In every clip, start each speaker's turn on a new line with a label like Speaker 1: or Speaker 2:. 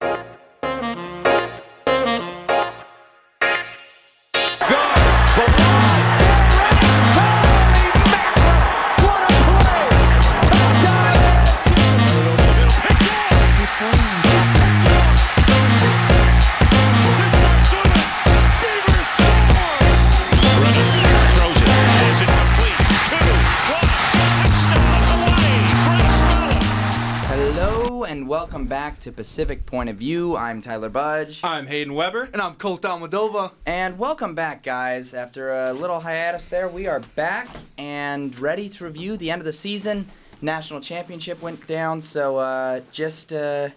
Speaker 1: Throws
Speaker 2: to Pacific Point of View. I'm Tyler Budge.
Speaker 3: I'm Hayden Weber.
Speaker 4: And I'm Colt Almadova.
Speaker 2: And welcome back, guys. After a little hiatus there, we are back and ready to review the end of the season. National championship went down, so uh, just uh,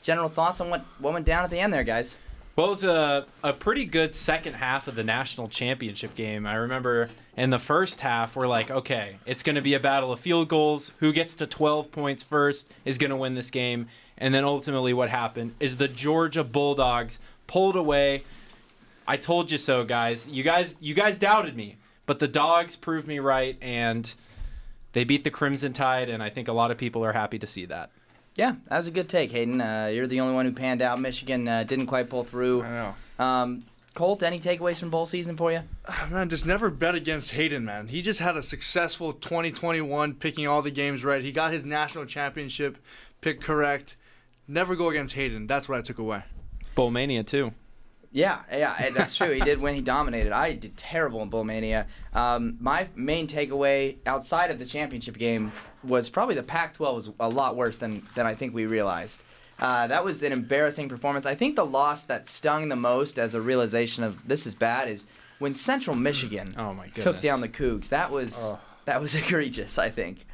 Speaker 2: general thoughts on what, what went down at the end there, guys.
Speaker 3: Well, it was a, a pretty good second half of the national championship game. I remember in the first half, we're like, okay, it's going to be a battle of field goals. Who gets to 12 points first is going to win this game. And then ultimately, what happened is the Georgia Bulldogs pulled away. I told you so, guys. You guys, you guys doubted me, but the dogs proved me right, and they beat the Crimson Tide. And I think a lot of people are happy to see that.
Speaker 2: Yeah, that was a good take, Hayden. Uh, you're the only one who panned out. Michigan uh, didn't quite pull through.
Speaker 4: I know.
Speaker 2: Um, Colt, any takeaways from bowl season for you?
Speaker 4: Ah, Man, just never bet against Hayden, man. He just had a successful 2021, picking all the games right. He got his national championship pick correct. Never go against Hayden. That's what I took away.
Speaker 3: Bowl Mania, too.
Speaker 2: Yeah, yeah, eh, that's true. He did win. He dominated. I did terrible in Bowl Mania. Um, my main takeaway outside of the championship game was probably the Pac-12 was a lot worse than than I think we realized. Uh, that was an embarrassing performance. I think the loss that stung the most as a realization of this is bad is when Central Michigan
Speaker 3: Oh, my
Speaker 2: took down the Cougs. That was that was egregious. I think.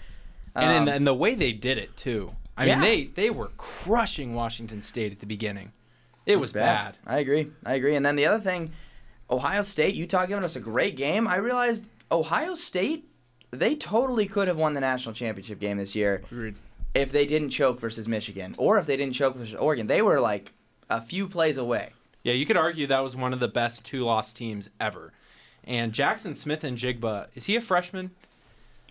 Speaker 3: and,
Speaker 2: Um,
Speaker 3: and and the way they did it too. I
Speaker 2: Yeah.
Speaker 3: mean, they they were crushing Washington State at the beginning. It was bad.
Speaker 2: I agree. I agree. And then the other thing, Ohio State, Utah giving us a great game. I realized Ohio State, they totally could have won the national championship game this year
Speaker 4: Agreed.
Speaker 2: if they didn't choke versus Michigan or if they didn't choke versus Oregon. They were like a few plays away.
Speaker 3: Yeah, you could argue that was one of the best two loss teams ever. And Jaxon Smith-Njigba, is he a freshman?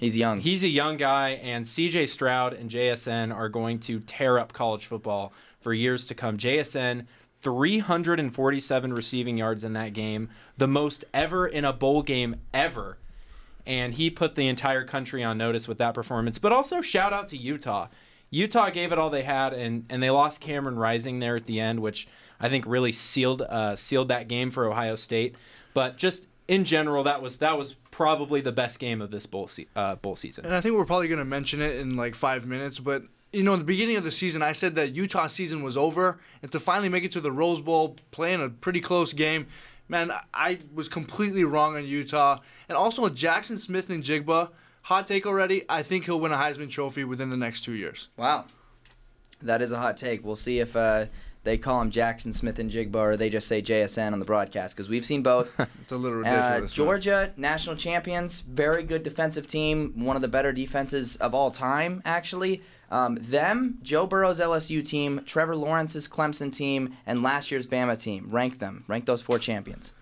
Speaker 2: He's young.
Speaker 3: He's a young guy, and CJ Stroud and JSN are going to tear up college football for years to come. JSN, 347 receiving yards in that game, the most ever in a bowl game ever. And he put the entire country on notice with that performance. But also, shout out to Utah. Utah gave it all they had, and, and they lost Cameron Rising there at the end, which I think really sealed uh, sealed that game for Ohio State. But just in general, that was that was probably the best game of this bowl se- uh, bowl season.
Speaker 4: And I think we're probably going to mention it in like five minutes, but you know, in the beginning of the season, I said that Utah season was over, and to finally make it to the Rose Bowl, playing a pretty close game, man, I- I was completely wrong on Utah. And also Jaxon Smith-Njigba, hot take already. I think he'll win a Heisman Trophy within the next two years.
Speaker 2: wow. That is a hot take. We'll see if uh, they call him Jaxon Smith-Njigba or they just say JSN on the broadcast because we've seen both.
Speaker 4: It's a little
Speaker 2: Uh,
Speaker 4: ridiculous. man.
Speaker 2: Georgia, national champions, very good defensive team, one of the better defenses of all time, actually. Um, them, Joe Burrow's LSU team, Trevor Lawrence's Clemson team, and last year's Bama team. Rank them. Rank those four champions.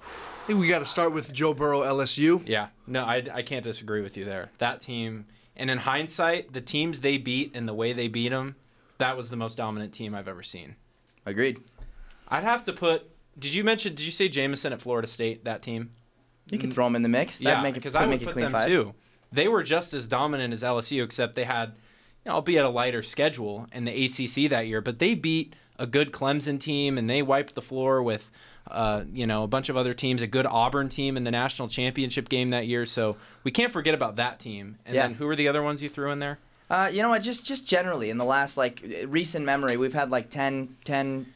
Speaker 4: I think we got to start with Joe Burrow, LSU.
Speaker 3: Yeah, no, I, I can't disagree with you there. That team, and in hindsight, the teams they beat and the way they beat them, that was the most dominant team I've ever seen.
Speaker 2: Agreed.
Speaker 3: I'd have to put. Did you mention? Did you say Jamison at Florida State? That team?
Speaker 2: You can throw them in the mix. That'd
Speaker 3: yeah,
Speaker 2: make it,
Speaker 3: because
Speaker 2: could
Speaker 3: I would put
Speaker 2: clean
Speaker 3: them
Speaker 2: five.
Speaker 3: too. They were just as dominant as LSU, except they had, you know, albeit a lighter schedule in the ACC that year. But they beat a good Clemson team, and they wiped the floor with, uh, you know, a bunch of other teams. A good Auburn team in the national championship game that year. So we can't forget about that team. And
Speaker 2: Yeah.
Speaker 3: then who were the other ones you threw in there?
Speaker 2: Uh, you know what? Just just generally in the last like recent memory, we've had like 10, 10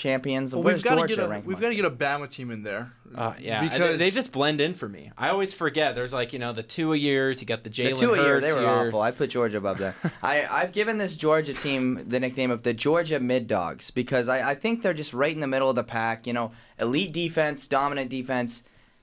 Speaker 2: champions.
Speaker 4: Well,
Speaker 2: Where's
Speaker 4: we've got to
Speaker 2: Georgia
Speaker 4: get a
Speaker 2: ranked
Speaker 4: we've got to get a Bama team in there.
Speaker 3: Uh, yeah,
Speaker 4: because
Speaker 3: they just blend in for me. I always forget. There's like you know the two a years. You got the Jalen.
Speaker 2: The two a year, they were
Speaker 3: year.
Speaker 2: awful. I put Georgia above that. I, I've given this Georgia team the nickname of the Georgia Mid Dogs because I, I think they're just right in the middle of the pack. You know, elite defense, dominant defense,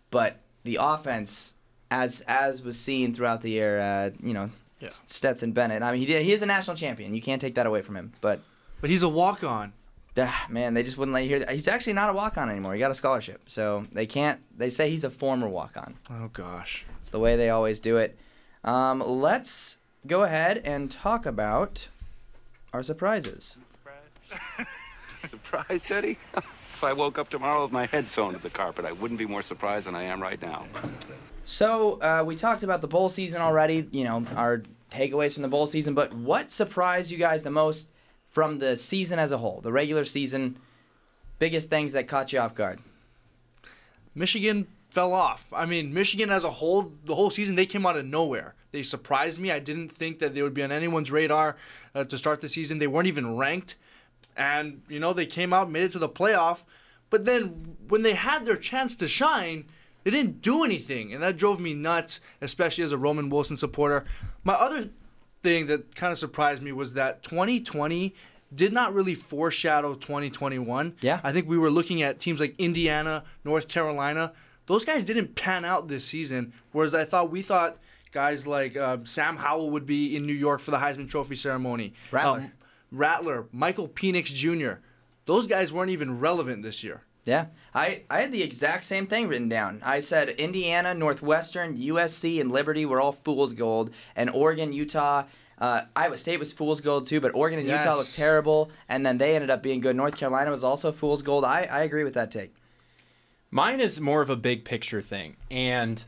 Speaker 2: but the offense, as as was seen throughout the year, uh, you know,
Speaker 4: Yeah.
Speaker 2: Stetson Bennett. I mean, he did, he is a national champion. You can't take that away from him. But
Speaker 4: But he's a walk on.
Speaker 2: ah, man, they just wouldn't let you hear that. He's actually not a walk on anymore. He got a scholarship, so they can't. They say he's a former walk on.
Speaker 4: Oh gosh.
Speaker 2: It's the way they always do it. Um, let's go ahead and talk about our surprises. Surprise.
Speaker 5: Surprised, Eddie? if I woke up tomorrow with my head sewn to the carpet, I wouldn't be more surprised than I am right now.
Speaker 2: So uh, we talked about the bowl season already. You know our takeaways from the bowl season, but what surprised you guys the most from the season as a whole, the regular season? Biggest things that caught you off guard.
Speaker 4: Michigan fell off. I mean, Michigan as a whole, the whole season, they came out of nowhere. They surprised me. I didn't think that they would be on anyone's radar uh, to start the season. They weren't even ranked. And, you know, they came out, made it to the playoff. But then when they had their chance to shine, they didn't do anything. And that drove me nuts, especially as a Roman Wilson supporter. My other thing that kind of surprised me was that 2020 did not really foreshadow 2021.
Speaker 2: Yeah.
Speaker 4: I think we were looking at teams like Indiana, North Carolina. Those guys didn't pan out this season, whereas I thought we thought guys like uh, Sam Howell would be in New York for the Heisman Trophy ceremony.
Speaker 2: Rattler.
Speaker 4: Um, Rattler, Michael Penix Jr. Those guys weren't even relevant this year.
Speaker 2: Yeah, I, I had the exact same thing written down. I said Indiana, Northwestern, USC, and Liberty were all fool's gold, and Oregon, Utah, uh, Iowa State was fool's gold too, but Oregon and Utah
Speaker 4: Yes.
Speaker 2: looked terrible, and then they ended up being good. North Carolina was also fool's gold. I, I agree with that take.
Speaker 3: Mine is more of a big picture thing. And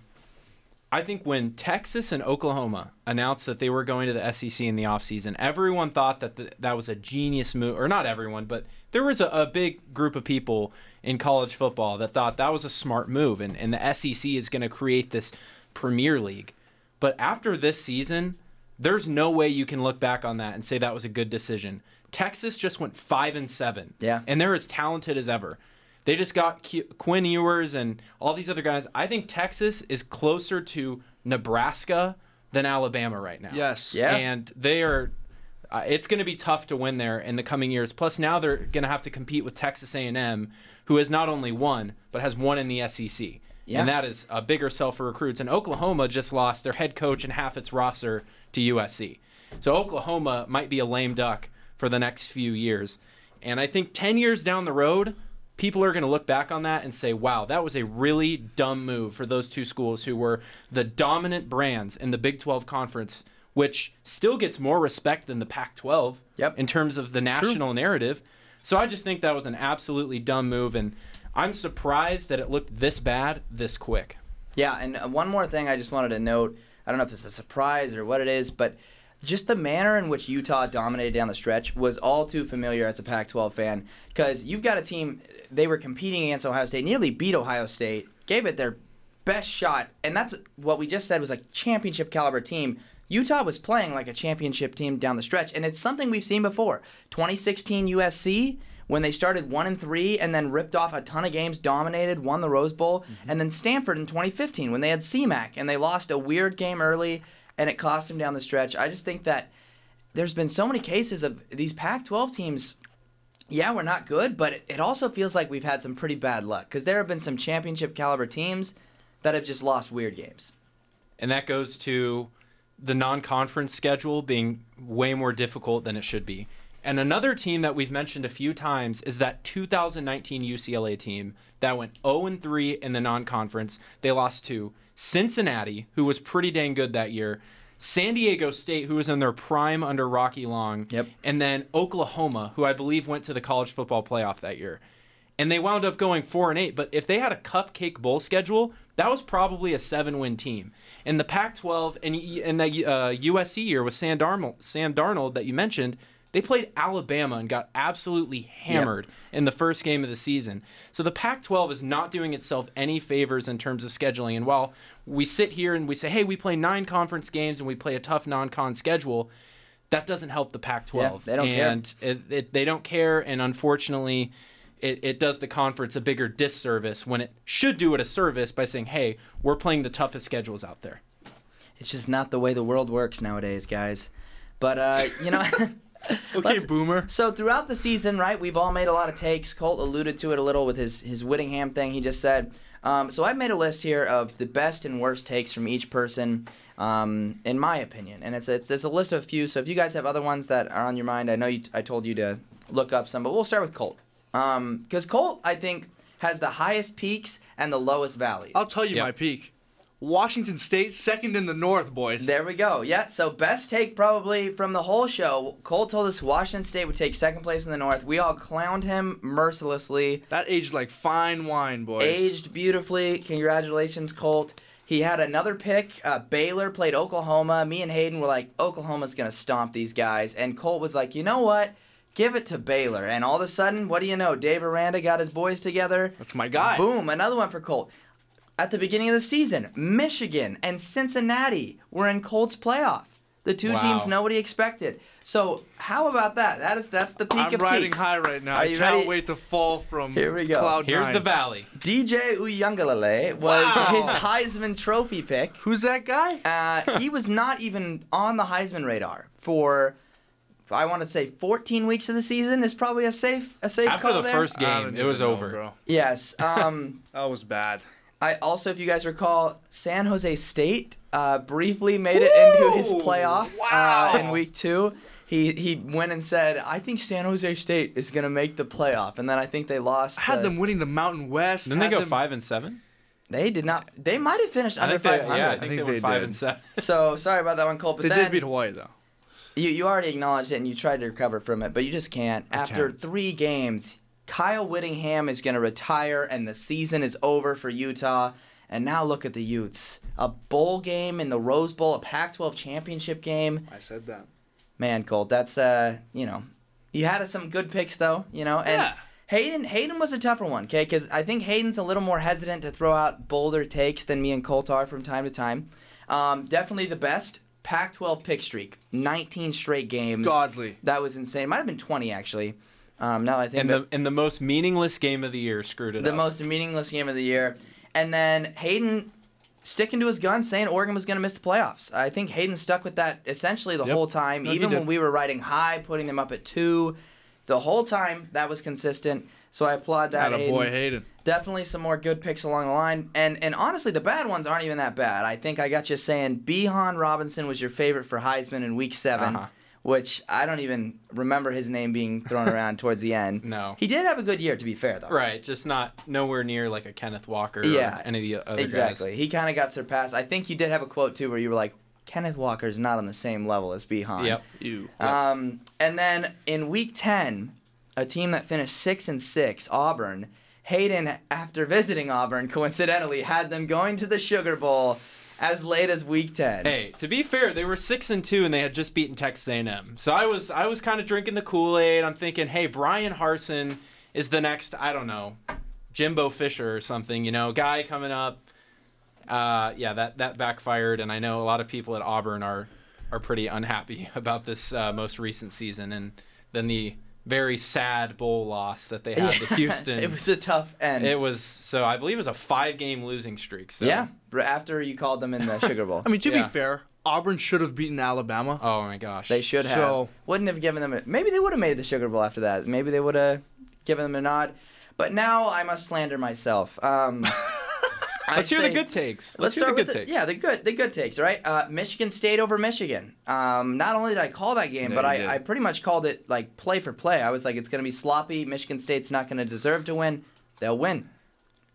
Speaker 3: I think when Texas and Oklahoma announced that they were going to the SEC in the offseason, everyone thought that the, that was a genius move. Or not everyone, but there was a, a big group of people in college football that thought that was a smart move. And, and the SEC is going to create this Premier League. But after this season, there's no way you can look back on that and say that was a good decision. Texas just went five and seven.
Speaker 2: Yeah.
Speaker 3: And they're as talented as ever. They just got Q- Quinn Ewers and all these other guys. I think Texas is closer to Nebraska than Alabama right now.
Speaker 4: Yes.
Speaker 2: Yeah.
Speaker 3: And they are. Uh, it's going to be tough to win there in the coming years. Plus, now they're going to have to compete with Texas A&M, who has not only won but has won in the SEC.
Speaker 2: Yeah.
Speaker 3: And that is a bigger sell for recruits. And Oklahoma just lost their head coach and half its roster to USC. So Oklahoma might be a lame duck for the next few years. And I think 10 years down the road, people are going to look back on that and say, wow, that was a really dumb move for those two schools who were the dominant brands in the Big 12 conference, which still gets more respect than the Pac 12
Speaker 2: Yep.
Speaker 3: in terms of the national narrative. So I just think that was an absolutely dumb move. And I'm surprised that it looked this bad this quick.
Speaker 2: Yeah, and uh, one more thing I just wanted to note. I don't know if it's a surprise or what it is, but just the manner in which Utah dominated down the stretch was all too familiar as a Pac 12 fan. Because you've got a team, they were competing against Ohio State, nearly beat Ohio State, gave it their best shot, and that's what we just said was a championship caliber team. Utah was playing like a championship team down the stretch, and it's something we've seen before. 2016 USC, when they started one and three and then ripped off a ton of games, dominated, won the Rose Bowl, mm-hmm. and then Stanford in 2015 when they had CMAC and they lost a weird game early and it cost them down the stretch. I just think that there's been so many cases of these Pac-12 teams. Yeah, we're not good, but it, it also feels like we've had some pretty bad luck because there have been some championship caliber teams that have just lost weird games.
Speaker 3: and that goes to the non-conference schedule being way more difficult than it should be. And another team that we've mentioned a few times is that 2019 UCLA team that went 0 3 in the non-conference. They lost to Cincinnati, who was pretty dang good that year. San Diego State, who was in their prime under Rocky Long,
Speaker 2: Yep.
Speaker 3: and then Oklahoma, who I believe went to the college football playoff that year and they wound up going four and eight. But if they had a cupcake bowl schedule, that was probably a seven-win team. And the Pac-12 and in the uh, USC year with Sam Darnold, Sam Darnold that you mentioned, they played Alabama and got absolutely hammered in the first game of the season. So the Pac-12 is not doing itself any favors in terms of scheduling. And while we sit here and we say, "Hey, we play nine conference games and we play a tough non-con schedule," that doesn't help the Pac-12.
Speaker 2: Yeah, they don't care.
Speaker 3: and it, it, they don't care. And unfortunately, it, it does the conference a bigger disservice when it should do it a service by saying, hey, we're playing the toughest schedules out there.
Speaker 2: It's just not the way the world works nowadays, guys. But uh, you know.
Speaker 4: Okay, boomer.
Speaker 2: So throughout the season, right, we've all made a lot of takes. Colt alluded to it a little with his his Whittingham thing he just said. Um, so I've made a list here of the best and worst takes from each person, um, in my opinion, and it's it's it's a list of a few. So if you guys have other ones that are on your mind, I know you, I told you to look up some, but we'll start with Colt, because Colt I think has the highest peaks and the lowest valleys.
Speaker 4: I'll tell you
Speaker 3: Yeah.
Speaker 4: my peak. Washington State, second in the North, boys.
Speaker 2: There we go. Yeah. So best take probably from the whole show. Cole told us Washington State would take second place in the North. We all clowned him mercilessly.
Speaker 4: That aged like fine wine, boys.
Speaker 2: Aged beautifully. Congratulations, Colt. He had another pick. Uh, Baylor played Oklahoma. Me and Hayden were like, Oklahoma's gonna stomp these guys. And Colt was like, you know what? Give it to Baylor. And all of a sudden, what do you know? Dave Aranda got his boys together.
Speaker 4: That's my guy.
Speaker 2: Boom, another one for Colt. At the beginning of the season, Michigan and Cincinnati were in Colt's playoff. The two
Speaker 3: Wow.
Speaker 2: teams nobody expected. So how about that? That is that's the peak
Speaker 4: I'm
Speaker 2: of
Speaker 4: riding
Speaker 2: peaks.
Speaker 4: high right now.
Speaker 2: Are
Speaker 4: I can't
Speaker 2: ready?
Speaker 4: wait to fall from Cloud Hill.
Speaker 2: Here we go.
Speaker 4: cloud
Speaker 3: Here's
Speaker 4: nine.
Speaker 3: the valley.
Speaker 2: DJ Uiagalelei was
Speaker 4: Wow.
Speaker 2: his Heisman Trophy pick.
Speaker 4: Who's that guy?
Speaker 2: Uh, he was not even on the Heisman radar for, I want to say, 14 weeks of the season is probably a safe a safe
Speaker 3: After
Speaker 2: call
Speaker 3: the
Speaker 2: there.
Speaker 3: first game, it was
Speaker 4: know,
Speaker 3: over.
Speaker 4: bro.
Speaker 2: Yes. Um,
Speaker 4: That was bad.
Speaker 2: I also, if you guys recall, San Jose State uh, briefly made it into his
Speaker 4: Woo!
Speaker 2: playoff uh, in week two. He he went and said, "I think San Jose State is gonna make the playoff," and then I think they lost.
Speaker 4: I had
Speaker 2: uh,
Speaker 4: them winning the Mountain West.
Speaker 3: Didn't they
Speaker 4: had
Speaker 3: go
Speaker 4: them-
Speaker 3: five and seven?
Speaker 2: They did not. They might have finished under
Speaker 3: I think they,
Speaker 2: 500.
Speaker 3: yeah, I think,
Speaker 4: think
Speaker 3: they went
Speaker 4: they
Speaker 3: five
Speaker 4: did.
Speaker 3: and seven.
Speaker 2: So sorry about that one, Cole. But
Speaker 4: They
Speaker 2: then
Speaker 4: did beat Hawaii though.
Speaker 2: You you already acknowledged it and you tried to recover from it, but you just can't. After
Speaker 4: can't.
Speaker 2: three games, Kyle Whittingham is gonna retire and the season is over for Utah. And now look at the Utes. A bowl game in the Rose Bowl, a Pac-12 championship game.
Speaker 4: I said that.
Speaker 2: Man, Colt, that's uh, you know, you had some good picks though, you know, and
Speaker 4: Yeah.
Speaker 2: Hayden Hayden was a tougher one, okay, because I think Hayden's a little more hesitant to throw out bolder takes than me and Colt are from time to time. Um, definitely the best Pac-12 pick streak, 19 straight games.
Speaker 4: Godly.
Speaker 2: That was insane. It might have been 20 actually. Um, now that I think
Speaker 3: And the and the most meaningless game of the year screwed it
Speaker 2: the
Speaker 3: up.
Speaker 2: The most meaningless game of the year. And then Hayden sticking to his gun, saying Oregon was going to miss the playoffs. I think Hayden stuck with that essentially the
Speaker 4: Yep.
Speaker 2: whole time,
Speaker 4: No,
Speaker 2: even when we were riding high, putting them up at two. The whole time that was consistent. So I applaud that.
Speaker 4: Had a
Speaker 2: Hayden.
Speaker 4: boy Hayden.
Speaker 2: Definitely some more good picks along the line. And and honestly, the bad ones aren't even that bad. I think I got you saying Bijan Robinson was your favorite for Heisman in week 7
Speaker 3: Uh-huh.
Speaker 2: which I don't even remember his name being thrown around towards the end.
Speaker 3: No.
Speaker 2: He did have a good year, to be fair, though.
Speaker 3: Right, just not nowhere near like a Kenneth Walker
Speaker 2: Yeah,
Speaker 3: or any of the other guys.
Speaker 2: Exactly.
Speaker 3: guys.
Speaker 2: He kind of got surpassed. I think you did have a quote too where you were like, Kenneth Walker is not on the same level as Bijan.
Speaker 3: Yep.
Speaker 4: You.
Speaker 2: Um, and then in week 10, a team that finished 6 and 6, Auburn, Hayden, after visiting Auburn, coincidentally had them going to the Sugar Bowl as late as week 10.
Speaker 3: Hey, to be fair, they were six and two, and they had just beaten Texas A&M. So I was I was kind of drinking the Kool Aid. I'm thinking, hey, Bryan Harsin is the next I don't know, Jimbo Fisher or something. You know, guy coming up. Uh, yeah, that that backfired, and I know a lot of people at Auburn are are pretty unhappy about this uh, most recent season, and then the very sad bowl loss that they had to Houston.
Speaker 2: it was a tough end.
Speaker 3: It was so I believe it was a five game losing streak. So
Speaker 2: yeah, after you called them in the Sugar Bowl.
Speaker 4: I mean, to
Speaker 3: Yeah.
Speaker 4: be fair, Auburn should have beaten Alabama.
Speaker 3: Oh my gosh.
Speaker 2: They should have.
Speaker 4: So-
Speaker 2: Wouldn't have given them. A, maybe they would have made the Sugar Bowl after that. Maybe they would have given them a nod. But now I must slander myself. Um,
Speaker 3: Let's
Speaker 2: I'd
Speaker 3: hear the good takes.
Speaker 2: Let's
Speaker 3: Let's, hear the good
Speaker 2: with
Speaker 3: takes.
Speaker 2: yeah, the good, the good takes, right? Uh, Michigan State over Michigan. Um, not only did I call that game,
Speaker 4: Yeah,
Speaker 2: but I. I pretty much called it like play for play. I was like, it's going to be sloppy. Michigan State's not going to deserve to win. They'll win.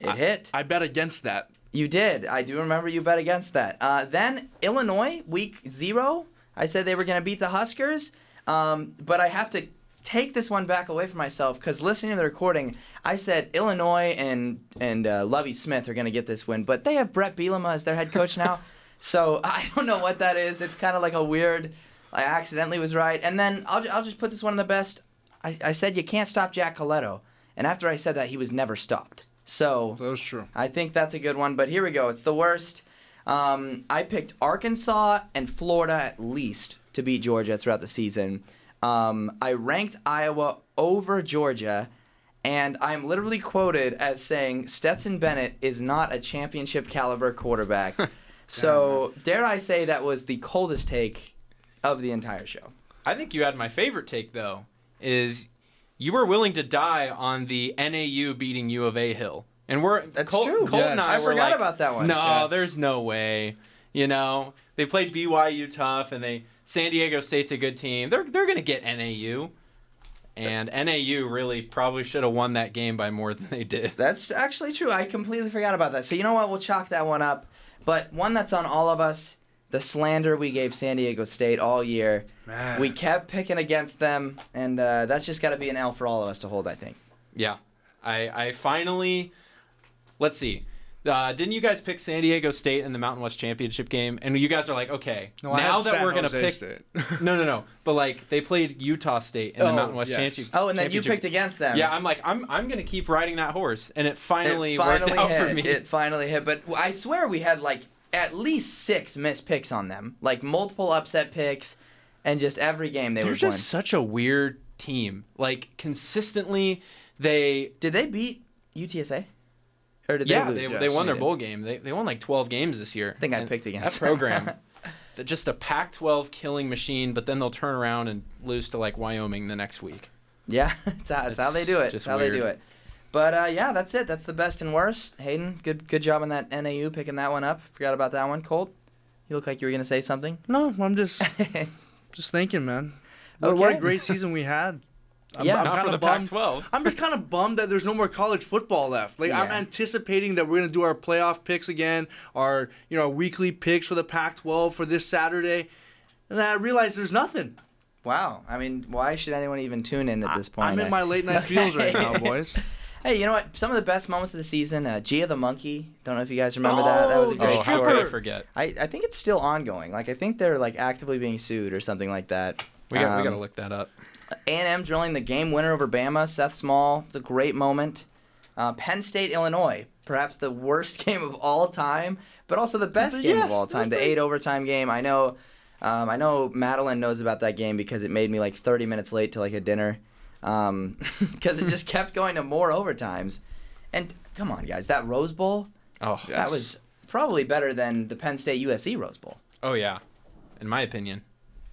Speaker 2: It hit.
Speaker 4: I bet against that.
Speaker 2: You did. I do remember you bet against that. Uh, then Illinois, week zero. I said they were going to beat the Huskers, um, but I have to take this one back away from myself because listening to the recording, I said Illinois and and uh, Lovie Smith are going to get this win, but they have Bret Bielema as their head coach now, so I don't know what that is. It's kind of like a weird. I accidentally was right, and then I'll, I'll just put this one in the best. I, I said you can't stop Jack Colletto, and after I said that, he was never stopped. So
Speaker 4: That was true.
Speaker 2: I think that's a good one, but here we go. It's the worst. Um, I picked Arkansas and Florida at least to beat Georgia throughout the season. Um, I ranked Iowa over Georgia, and I'm literally quoted as saying Stetson Bennett is not a championship caliber quarterback. so dare I say that was the coldest take of the entire show.
Speaker 3: I think you had my favorite take though. Is you were willing to die on the NAU beating U of A hill, and we're
Speaker 2: That's
Speaker 3: Col-
Speaker 2: true.
Speaker 3: Colt and I
Speaker 2: I
Speaker 3: were
Speaker 2: forgot
Speaker 3: like,
Speaker 2: about that one.
Speaker 3: No,
Speaker 4: Yeah.
Speaker 3: there's no way. You know, they played BYU tough, and they San Diego State's a good team. They're they're gonna get NAU, and NAU really probably should have won that game by more than they did.
Speaker 2: That's actually true. I completely forgot about that. So you know what? We'll chalk that one up. But one that's on all of us, the slander we gave San Diego State all year.
Speaker 4: Man.
Speaker 2: We kept picking against them, and uh, that's just got to be an L for all of us to hold. I think.
Speaker 3: Yeah, I I finally, let's see. Uh, didn't you guys pick San Diego State in the Mountain West Championship game? And you guys are like, okay,
Speaker 4: No,
Speaker 3: now that
Speaker 4: San
Speaker 3: we're gonna
Speaker 4: Jose
Speaker 3: pick,
Speaker 4: State.
Speaker 3: no, no, no, but like they played Utah State in the
Speaker 4: Oh,
Speaker 3: Mountain West
Speaker 4: yes.
Speaker 3: Championship.
Speaker 2: Oh, and then you picked against them.
Speaker 3: Yeah, I'm like, I'm I'm gonna keep riding that horse, and it finally,
Speaker 2: it finally
Speaker 3: worked out
Speaker 2: hit.
Speaker 3: for me.
Speaker 2: It finally hit. But I swear we had like at least six missed picks on them, like multiple upset picks, and just every game they
Speaker 3: They're
Speaker 2: were
Speaker 3: just
Speaker 2: winning.
Speaker 3: such a weird team. Like consistently, they
Speaker 2: Did they beat UTSA? Or did
Speaker 3: yeah,
Speaker 2: they
Speaker 3: they,
Speaker 2: lose?
Speaker 3: they, won their bowl game. They, they won like 12 games this year.
Speaker 2: I think I
Speaker 3: And
Speaker 2: picked against
Speaker 3: that program. that just a Pac-12 killing machine, but then they'll turn around and lose to like Wyoming the next week.
Speaker 2: Yeah, it's how, it's how they do it.
Speaker 3: just
Speaker 2: It's how they do it. But uh, yeah, that's it. That's the best and worst. Hayden, good good job on that NAU picking that one up. Forgot about that one. Colt, you look like you were gonna say something.
Speaker 4: No, I'm just just thinking, man. What, what a great season we had. I'm,
Speaker 2: Yeah.
Speaker 4: I'm
Speaker 3: Not for the
Speaker 4: bummed.
Speaker 3: Pac-12.
Speaker 4: I'm just kind of bummed that there's no more college football left. Like I'm anticipating that we're gonna do our playoff picks again, our you know weekly picks for the Pac-12 for this Saturday, and then I realize there's nothing.
Speaker 2: Wow. I mean, why should anyone even tune in at this point?
Speaker 4: I'm in my late night feels right now, boys.
Speaker 2: Hey, you know what? Some of the best moments of the season. Uh, Gia the monkey. Don't know if you guys remember that. That was a
Speaker 4: Oh,
Speaker 2: great
Speaker 3: Oh, how
Speaker 2: story.
Speaker 3: could I forget?
Speaker 2: I, I think it's still ongoing. Like I think they're like actively being sued or something like that.
Speaker 3: We got we
Speaker 2: Um,
Speaker 3: got to look that up.
Speaker 2: A&M drilling the game winner over Bama. Seth Small, it's a great moment. Uh, Penn State, Illinois, perhaps the worst game of all time, but also the best game of all time. The eight overtime game. I know, um, I know Madeline knows about that game because it made me like 30 minutes late to like a dinner, because it just kept going to more overtimes. And come on, guys, that Rose Bowl,
Speaker 3: Oh,
Speaker 2: that was probably better than the Penn State USC Rose Bowl.
Speaker 3: oh yeah, in my opinion.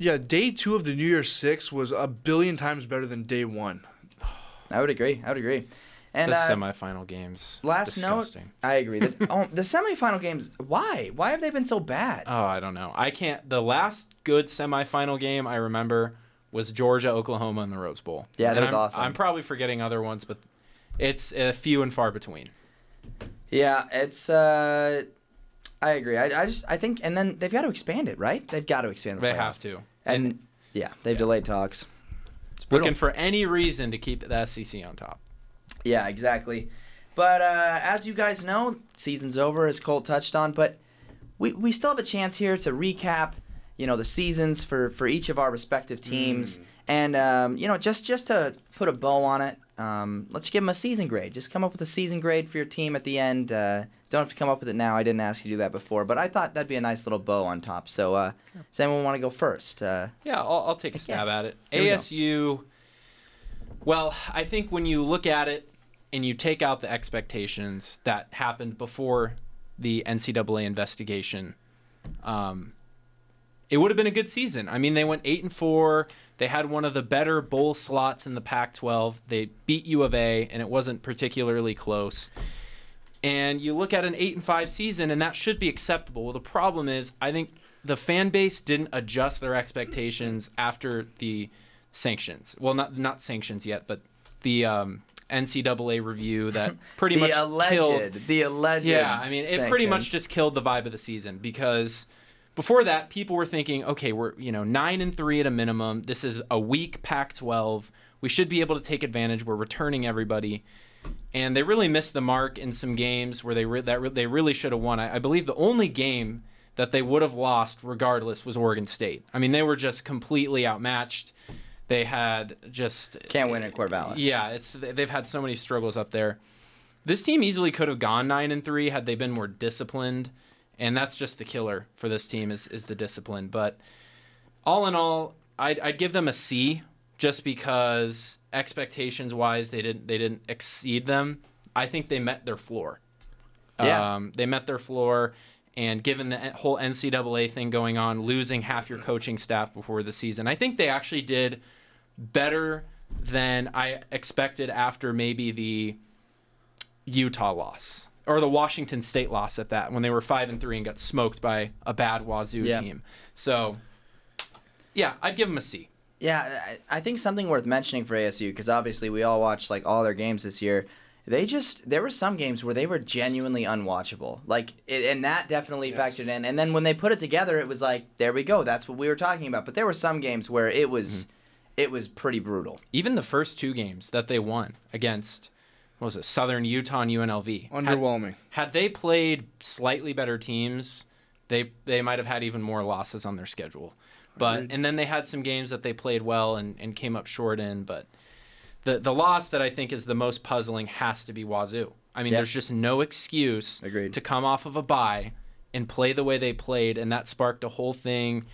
Speaker 4: Yeah, day two of the New Year's Six was a billion times better than day one.
Speaker 2: I would agree. I would agree. And
Speaker 3: the
Speaker 2: uh,
Speaker 3: semifinal games.
Speaker 2: Last
Speaker 3: disgusting.
Speaker 2: note, I agree. The, oh, the semifinal games. Why? Why have they been so bad?
Speaker 3: Oh, I don't know. I can't. The last good semifinal game I remember was Georgia Oklahoma in the Rose Bowl.
Speaker 2: Yeah, that
Speaker 3: And
Speaker 2: was
Speaker 3: I'm,
Speaker 2: awesome.
Speaker 3: I'm probably forgetting other ones, but it's a few and far between.
Speaker 2: Yeah, it's. uh I agree. I, I just I think, and then they've got to expand it, right? They've got to expand the
Speaker 3: They
Speaker 2: playoff.
Speaker 3: have to.
Speaker 2: And yeah, they've delayed talks.
Speaker 3: Looking for any reason to keep the SEC on top.
Speaker 2: Yeah, exactly. But uh, as you guys know, season's over, as Colt touched on. But we, we still have a chance here to recap, you know, the seasons for, for each of our respective teams, and um, you know, just just to put a bow on it, um, let's give them a season grade. Just come up with a season grade for your team at the end. Uh, don't have to come up with it now. I didn't ask you to do that before, but I thought that'd be a nice little bow on top. So, uh, does anyone want to go first? Uh,
Speaker 3: Yeah, I'll, I'll take a stab at it.
Speaker 2: Here we.
Speaker 3: ASU. Well, I think when you look at it and you take out the expectations that happened before the NCAA investigation, um, it would have been a good season. I mean, they went eight and four. They had one of the better bowl slots in the Pac-12. They beat U of A, and it wasn't particularly close. And you look at an eight and five season, and that should be acceptable. Well, the problem is, I think the fan base didn't adjust their expectations after the sanctions. Well, not not sanctions yet, but the um, NCAA review that pretty
Speaker 2: the
Speaker 3: much
Speaker 2: alleged,
Speaker 3: killed
Speaker 2: the alleged.
Speaker 3: yeah, I mean, it pretty much just killed the vibe of the season because before that, people were thinking, okay, we're you know nine and three at a minimum. This is a weak Pac-12. We should be able to take advantage. We're returning everybody, and they really missed the mark in some games where they re- that re- they really should have won. I, I believe the only game that they would have lost regardless was Oregon State. I mean, they were just completely outmatched. They had just
Speaker 2: Can't win at Corvallis.
Speaker 3: yeah, it's they've had so many struggles up there. This team easily could have gone nine and three had they been more disciplined, and that's just the killer for this team is is the discipline. But all in all, I'd, I'd give them a C just because expectations wise they didn't they didn't exceed them. I think they met their floor.
Speaker 2: Yeah.
Speaker 3: Um, they met their floor, and given the whole NCAA thing going on, losing half your coaching staff before the season, I think they actually did better than I expected after maybe the Utah loss or the Washington State loss at that when they were five and three and got smoked by a bad Wazoo
Speaker 2: Yeah.
Speaker 3: team. So, yeah, I'd give them a C.
Speaker 2: Yeah, I I think something worth mentioning for ASU because obviously we all watched like all their games this year. They just there were some games where they were genuinely unwatchable. Like it, and that definitely factored in. And then when they put it together, it was like there we go. That's what we were talking about. But there were some games where it was mm-hmm. it was pretty brutal.
Speaker 3: Even the first two games that they won against, what was it, Southern Utah and UNLV. Had-
Speaker 4: Underwhelming.
Speaker 3: Had, they played slightly better teams, they they might have had even more losses on their schedule. But and then they had some games that they played well and, and came up short in. But the the loss that I think is the most puzzling has to be Wazoo. I mean,
Speaker 2: Yeah.
Speaker 3: there's just no excuse
Speaker 2: Agreed.
Speaker 3: to come off of a bye and play the way they played, and that sparked a whole thing.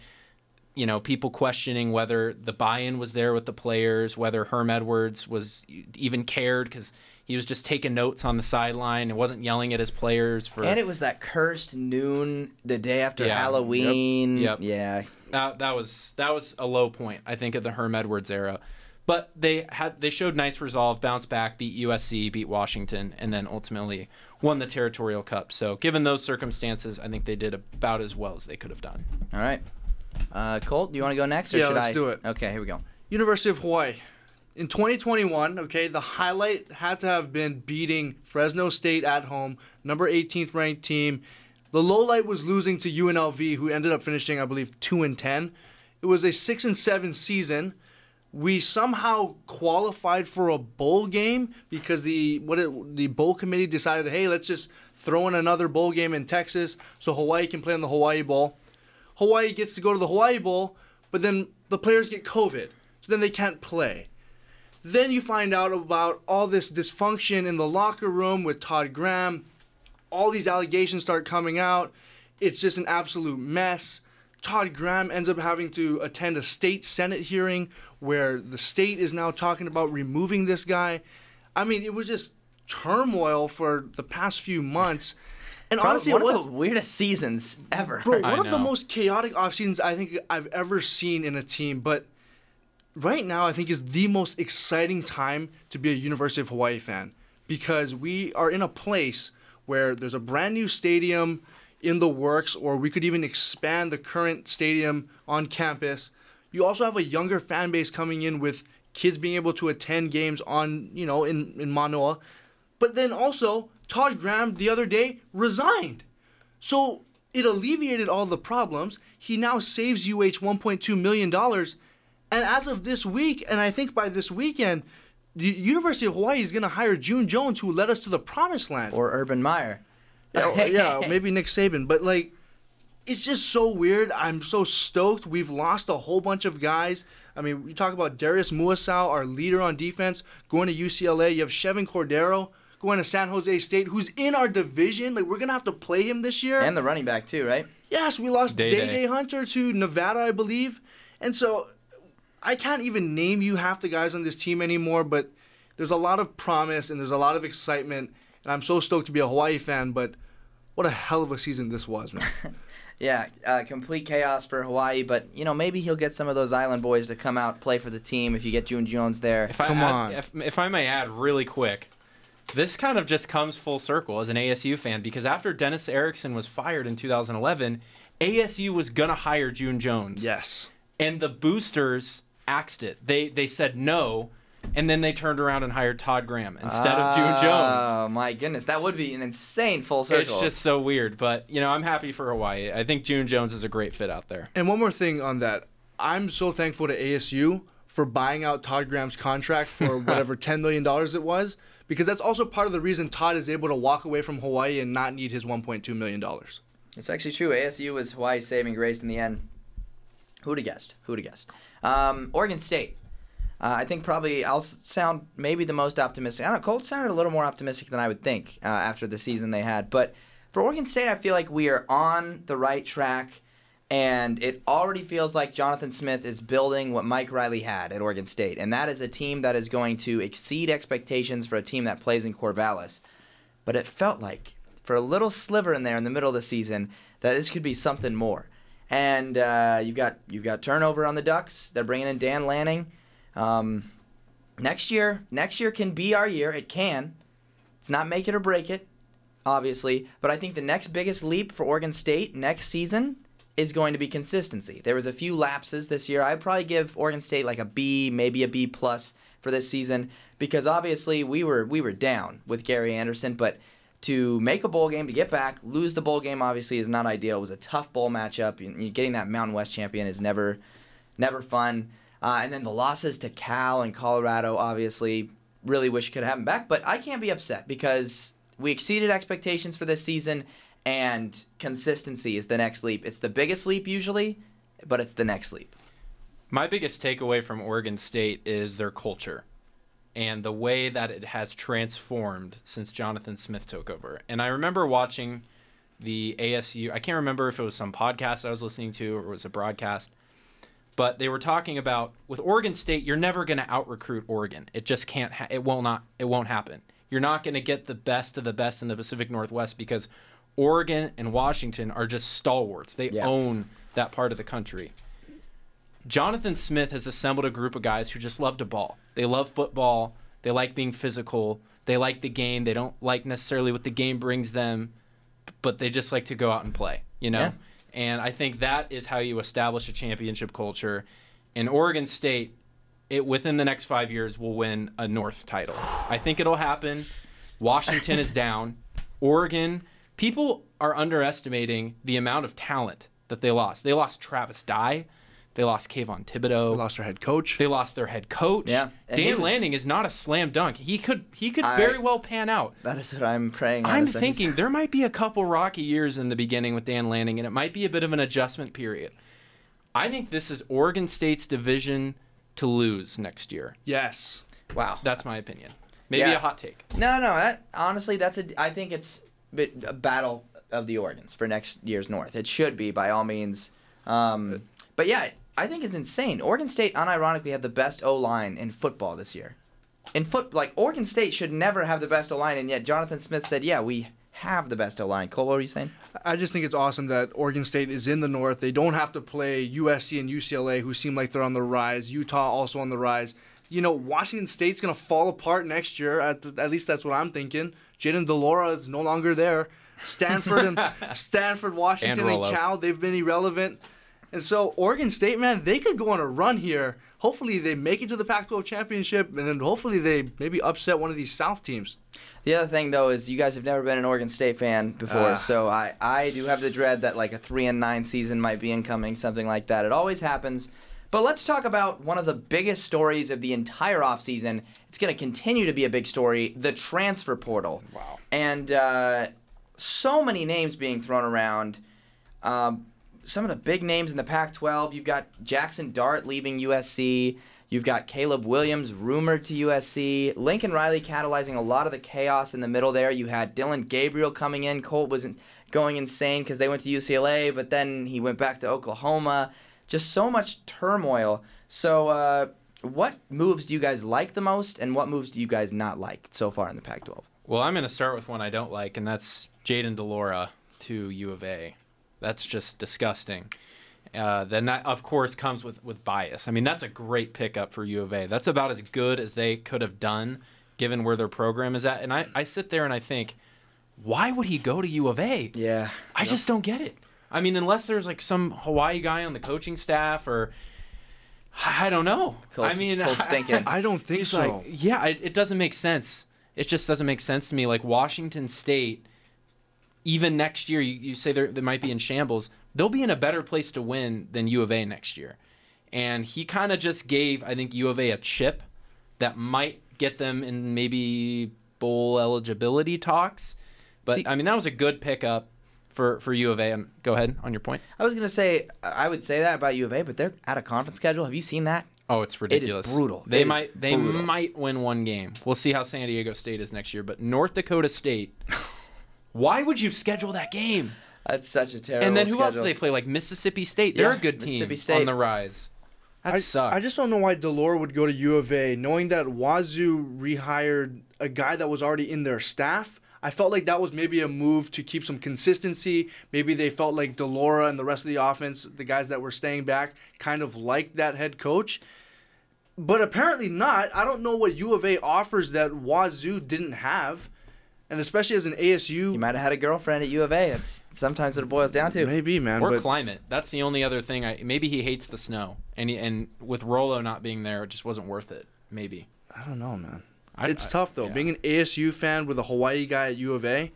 Speaker 3: You know, people questioning whether the buy-in was there with the players, whether Herm Edwards was even cared because he was just taking notes on the sideline and wasn't yelling at his players for.
Speaker 2: And it was that cursed noon the day after
Speaker 3: Yeah. Yep.
Speaker 2: Halloween.
Speaker 3: Yep.
Speaker 2: Yeah.
Speaker 3: That that was that was a low point I think of the Herm Edwards era. But they had they showed nice resolve, bounced back, beat USC, beat Washington, and then ultimately won the Territorial Cup. So given those circumstances, I think they did about as well as they could have done.
Speaker 2: All right. Uh, Colt, do you want to go next or
Speaker 4: Yeah,
Speaker 2: should
Speaker 4: let's
Speaker 2: I?
Speaker 4: do it.
Speaker 2: Okay, here we go.
Speaker 4: University of Hawaii. In 2021, okay, the highlight had to have been beating Fresno State at home, number 18th ranked team. The low light was losing to UNLV, who ended up finishing, I believe, two and 10. It was a six and seven season. We somehow qualified for a bowl game because the what it, the bowl committee decided, hey, let's just throw in another bowl game in Texas so Hawaii can play in the Hawaii Bowl. Hawaii gets to go to the Hawaii Bowl, but then the players get COVID, so then they can't play. Then you find out about all this dysfunction in the locker room with Todd Graham. All these allegations start coming out. It's just an absolute mess. Todd Graham ends up having to attend a state senate hearing where the state is now talking about removing this guy. I mean, it was just turmoil for the past few months. And honestly,
Speaker 2: one
Speaker 4: it was,
Speaker 2: of the weirdest seasons ever.
Speaker 4: Bro, one of the most chaotic off seasons I think I've ever seen in a team. But right now, I think is the most exciting time to be a University of Hawaii fan because we are in a place where there's a brand new stadium in the works, or we could even expand the current stadium on campus. You also have a younger fan base coming in with kids being able to attend games on, you know, in, in Manoa. But then also, Todd Graham the other day resigned. So it alleviated all the problems. He now saves UH $1.2 million. And as of this week, and I think by this weekend, the University of Hawaii is going to hire June Jones, who led us to the promised land.
Speaker 2: Or Urban Meyer.
Speaker 4: yeah, yeah, maybe Nick Saban. But like, it's just so weird. I'm so stoked. We've lost a whole bunch of guys. I mean, you talk about Darius Muasau, our leader on defense, going to UCLA. You have Chevan Cordeiro going to San Jose State, who's in our division. Like, we're gonna have to play him this year.
Speaker 2: And the running back too, right?
Speaker 4: Yes, we lost Day
Speaker 3: Day-Day.
Speaker 4: Day Hunter to Nevada, I believe. And so I can't even name you half the guys on this team anymore, but there's a lot of promise and there's a lot of excitement. And I'm so stoked to be a Hawaii fan, but what a hell of a season this was, man.
Speaker 2: Yeah, uh, complete chaos for Hawaii, but you know maybe he'll get some of those island boys to come out play for the team if you get June Jones there.
Speaker 3: If I
Speaker 4: Come
Speaker 3: add-
Speaker 4: on.
Speaker 3: If, if I may add really quick, this kind of just comes full circle as an ASU fan because after Dennis Erickson was fired in 2011, ASU was gonna hire June Jones.
Speaker 4: yes.
Speaker 3: And the boosters axed it. They they said no, and then they turned around and hired Todd Graham instead of June Jones.
Speaker 2: Oh my goodness, that would be an insane full circle.
Speaker 3: It's just so weird, but you know I'm happy for Hawaii. I think June Jones is a great fit out there.
Speaker 4: And one more thing on that. I'm so thankful to ASU for buying out Todd Graham's contract for whatever $10 million it was, because that's also part of the reason Todd is able to walk away from Hawaii and not need his $1.2 million.
Speaker 2: It's actually true. ASU was Hawaii's saving grace in the end. Who'd have guessed? Who'd have guessed? Um, Oregon State. Uh, I think probably I'll sound maybe the most optimistic. I don't know. Colt sounded a little more optimistic than I would think uh, after the season they had. But for Oregon State, I feel like we are on the right track. And it already feels like Jonathan Smith is building what Mike Riley had at Oregon State, and that is a team that is going to exceed expectations for a team that plays in Corvallis. But it felt like, for a little sliver in there in the middle of the season, that this could be something more. And uh, you've got you've got turnover on the Ducks. They're bringing in Dan Lanning. Um, next year, next year can be our year. It can. It's not make it or break it, obviously. But I think the next biggest leap for Oregon State next season is going to be consistency. There was a few lapses this year. I'd probably give Oregon State like a B, maybe a B plus for this season because obviously we were we were down with Gary Anderson, but to make a bowl game, to get back, lose the bowl game obviously is not ideal. It was a tough bowl matchup. Getting that Mountain West champion is never never fun. Uh, and then the losses to Cal and Colorado, obviously, really wish could have happened back. But I can't be upset because we exceeded expectations for this season, and consistency is the next leap. It's the biggest leap usually, but it's the next leap.
Speaker 3: My biggest takeaway from Oregon State is their culture and the way that it has transformed since Jonathan Smith took over. And I remember watching the ASU, I can't remember if it was some podcast I was listening to or it was a broadcast, but they were talking about with Oregon State, you're never going to out recruit Oregon. It just can't, ha- it will not, it won't happen. You're not going to get the best of the best in the Pacific Northwest because Oregon and Washington are just stalwarts. They
Speaker 2: Yeah.
Speaker 3: own that part of the country. Jonathan Smith has assembled a group of guys who just love to ball. They love football. They like being physical. They like the game. They don't like necessarily what the game brings them, but they just like to go out and play, you know?
Speaker 2: Yeah.
Speaker 3: And I think that is how you establish a championship culture. In Oregon State, it within the next five years will win a North title. I think it'll happen. Washington is down. Oregon, people are underestimating the amount of talent that they lost. They lost Travis Dye. They lost Kayvon Thibodeaux.
Speaker 4: They lost their head coach.
Speaker 3: They lost their head coach.
Speaker 2: Yeah, and
Speaker 3: Dan
Speaker 2: was-
Speaker 3: Lanning is not a slam dunk. He could he could
Speaker 2: I-
Speaker 3: very well pan out.
Speaker 2: That is what I'm praying. on,
Speaker 3: I'm
Speaker 2: is
Speaker 3: thinking there might be a couple rocky years in the beginning with Dan Lanning, and it might be a bit of an adjustment period. I think this is Oregon State's division to lose next year.
Speaker 4: yes.
Speaker 2: Wow.
Speaker 3: That's my opinion. Maybe
Speaker 2: Yeah.
Speaker 3: a hot take.
Speaker 2: No, no. That honestly, that's a. I think it's a, bit, a battle of the Oregons for next year's North. It should be by all means. Um, but yeah, I think it's insane. Oregon State, unironically, had the best O line in football this year. In foot, like Oregon State should never have the best O line, and yet Jonathan Smith said, "Yeah, we have the best O line." Cole, what were you saying?
Speaker 4: I just think it's awesome that Oregon State is in the North. They don't have to play USC and UCLA, who seem like they're on the rise. Utah also on the rise. You know, Washington State's gonna fall apart next year. At, the, at least that's what I'm thinking. Jayden de Laura is no longer there. Stanford and Stanford, Washington, and,
Speaker 3: Rollo.
Speaker 4: Cal, they've been irrelevant. And so Oregon State, man, they could go on a run here. Hopefully they make it to the Pac-12 championship, and then hopefully they maybe upset one of these South teams.
Speaker 2: The other thing though is you guys have never been an Oregon State fan before,
Speaker 4: Ah.
Speaker 2: so I, I do have the dread that like a three and nine season might be incoming, something like that. It always happens. But let's talk about one of the biggest stories of the entire offseason. It's going to continue to be a big story: the transfer portal.
Speaker 3: Wow.
Speaker 2: And uh, so many names being thrown around. Um, some of the big names in the Pac-12. You've got Jaxson Dart leaving USC. You've got Caleb Williams rumored to USC. Lincoln Riley catalyzing a lot of the chaos in the middle there. You had Dillon Gabriel coming in. Colt wasn't going insane because they went to UCLA, but then he went back to Oklahoma. Just so much turmoil. So, uh, what moves do you guys like the most, and what moves do you guys not like so far in the Pac-12?
Speaker 3: Well, I'm going to start with one I don't like, and that's Jayden de Laura to U of A. That's just disgusting. Uh, then that, of course, comes with, with bias. I mean, that's a great pickup for U of A. That's about as good as they could have done given where their program is at. And I, I sit there and I think, why would he go to U of A?
Speaker 2: Yeah.
Speaker 3: I just don't get it. I mean, unless there's like some Hawaii guy on the coaching staff or I don't know.
Speaker 2: Colt's-
Speaker 3: I mean,
Speaker 2: Colt's thinking.
Speaker 4: I don't think
Speaker 3: He's
Speaker 4: so.
Speaker 3: like, yeah, it, it doesn't make sense. It just doesn't make sense to me. Like Washington State, even next year, you, you say they're, might be in shambles. They'll be in a better place to win than U of A next year. And he kind of just gave, I think, U of A a chip that might get them in maybe bowl eligibility talks. But
Speaker 2: See-
Speaker 3: I mean, that was a good pickup for, for U of A. And go ahead on your point.
Speaker 2: I was gonna say I would say that about U of A, but they're out of conference schedule. Have you seen that?
Speaker 3: Oh, it's ridiculous.
Speaker 2: It is brutal.
Speaker 3: They
Speaker 2: It
Speaker 3: might they
Speaker 2: brutal.
Speaker 3: might win one game. We'll see how San Diego State is next year, but North Dakota State Why would you schedule that game?
Speaker 2: That's such a terrible.
Speaker 3: And then who else do they play? Like Mississippi State. They're
Speaker 2: Yeah,
Speaker 3: a good team
Speaker 2: Mississippi State.
Speaker 3: on the rise. That
Speaker 4: I,
Speaker 3: sucks.
Speaker 4: I just don't know why de Laura would go to U of A, knowing that Wazoo rehired a guy that was already in their staff. I felt like that was maybe a move to keep some consistency. Maybe they felt like de Laura and the rest of the offense, the guys that were staying back, kind of liked that head coach. But apparently not. I don't know what U of A offers that Wazoo didn't have. And especially as an ASU,
Speaker 2: You might have had a girlfriend at U of A. That's sometimes what it boils down to.
Speaker 4: maybe, man.
Speaker 3: or
Speaker 4: but
Speaker 3: climate. That's the only other thing. I maybe he hates the snow, and he, and with Rolo not being there, it just wasn't worth it. Maybe.
Speaker 4: I don't know, man.
Speaker 3: I,
Speaker 4: it's
Speaker 3: I-
Speaker 4: tough though.
Speaker 3: yeah.
Speaker 4: Being an ASU fan with a Hawaii guy at U of A,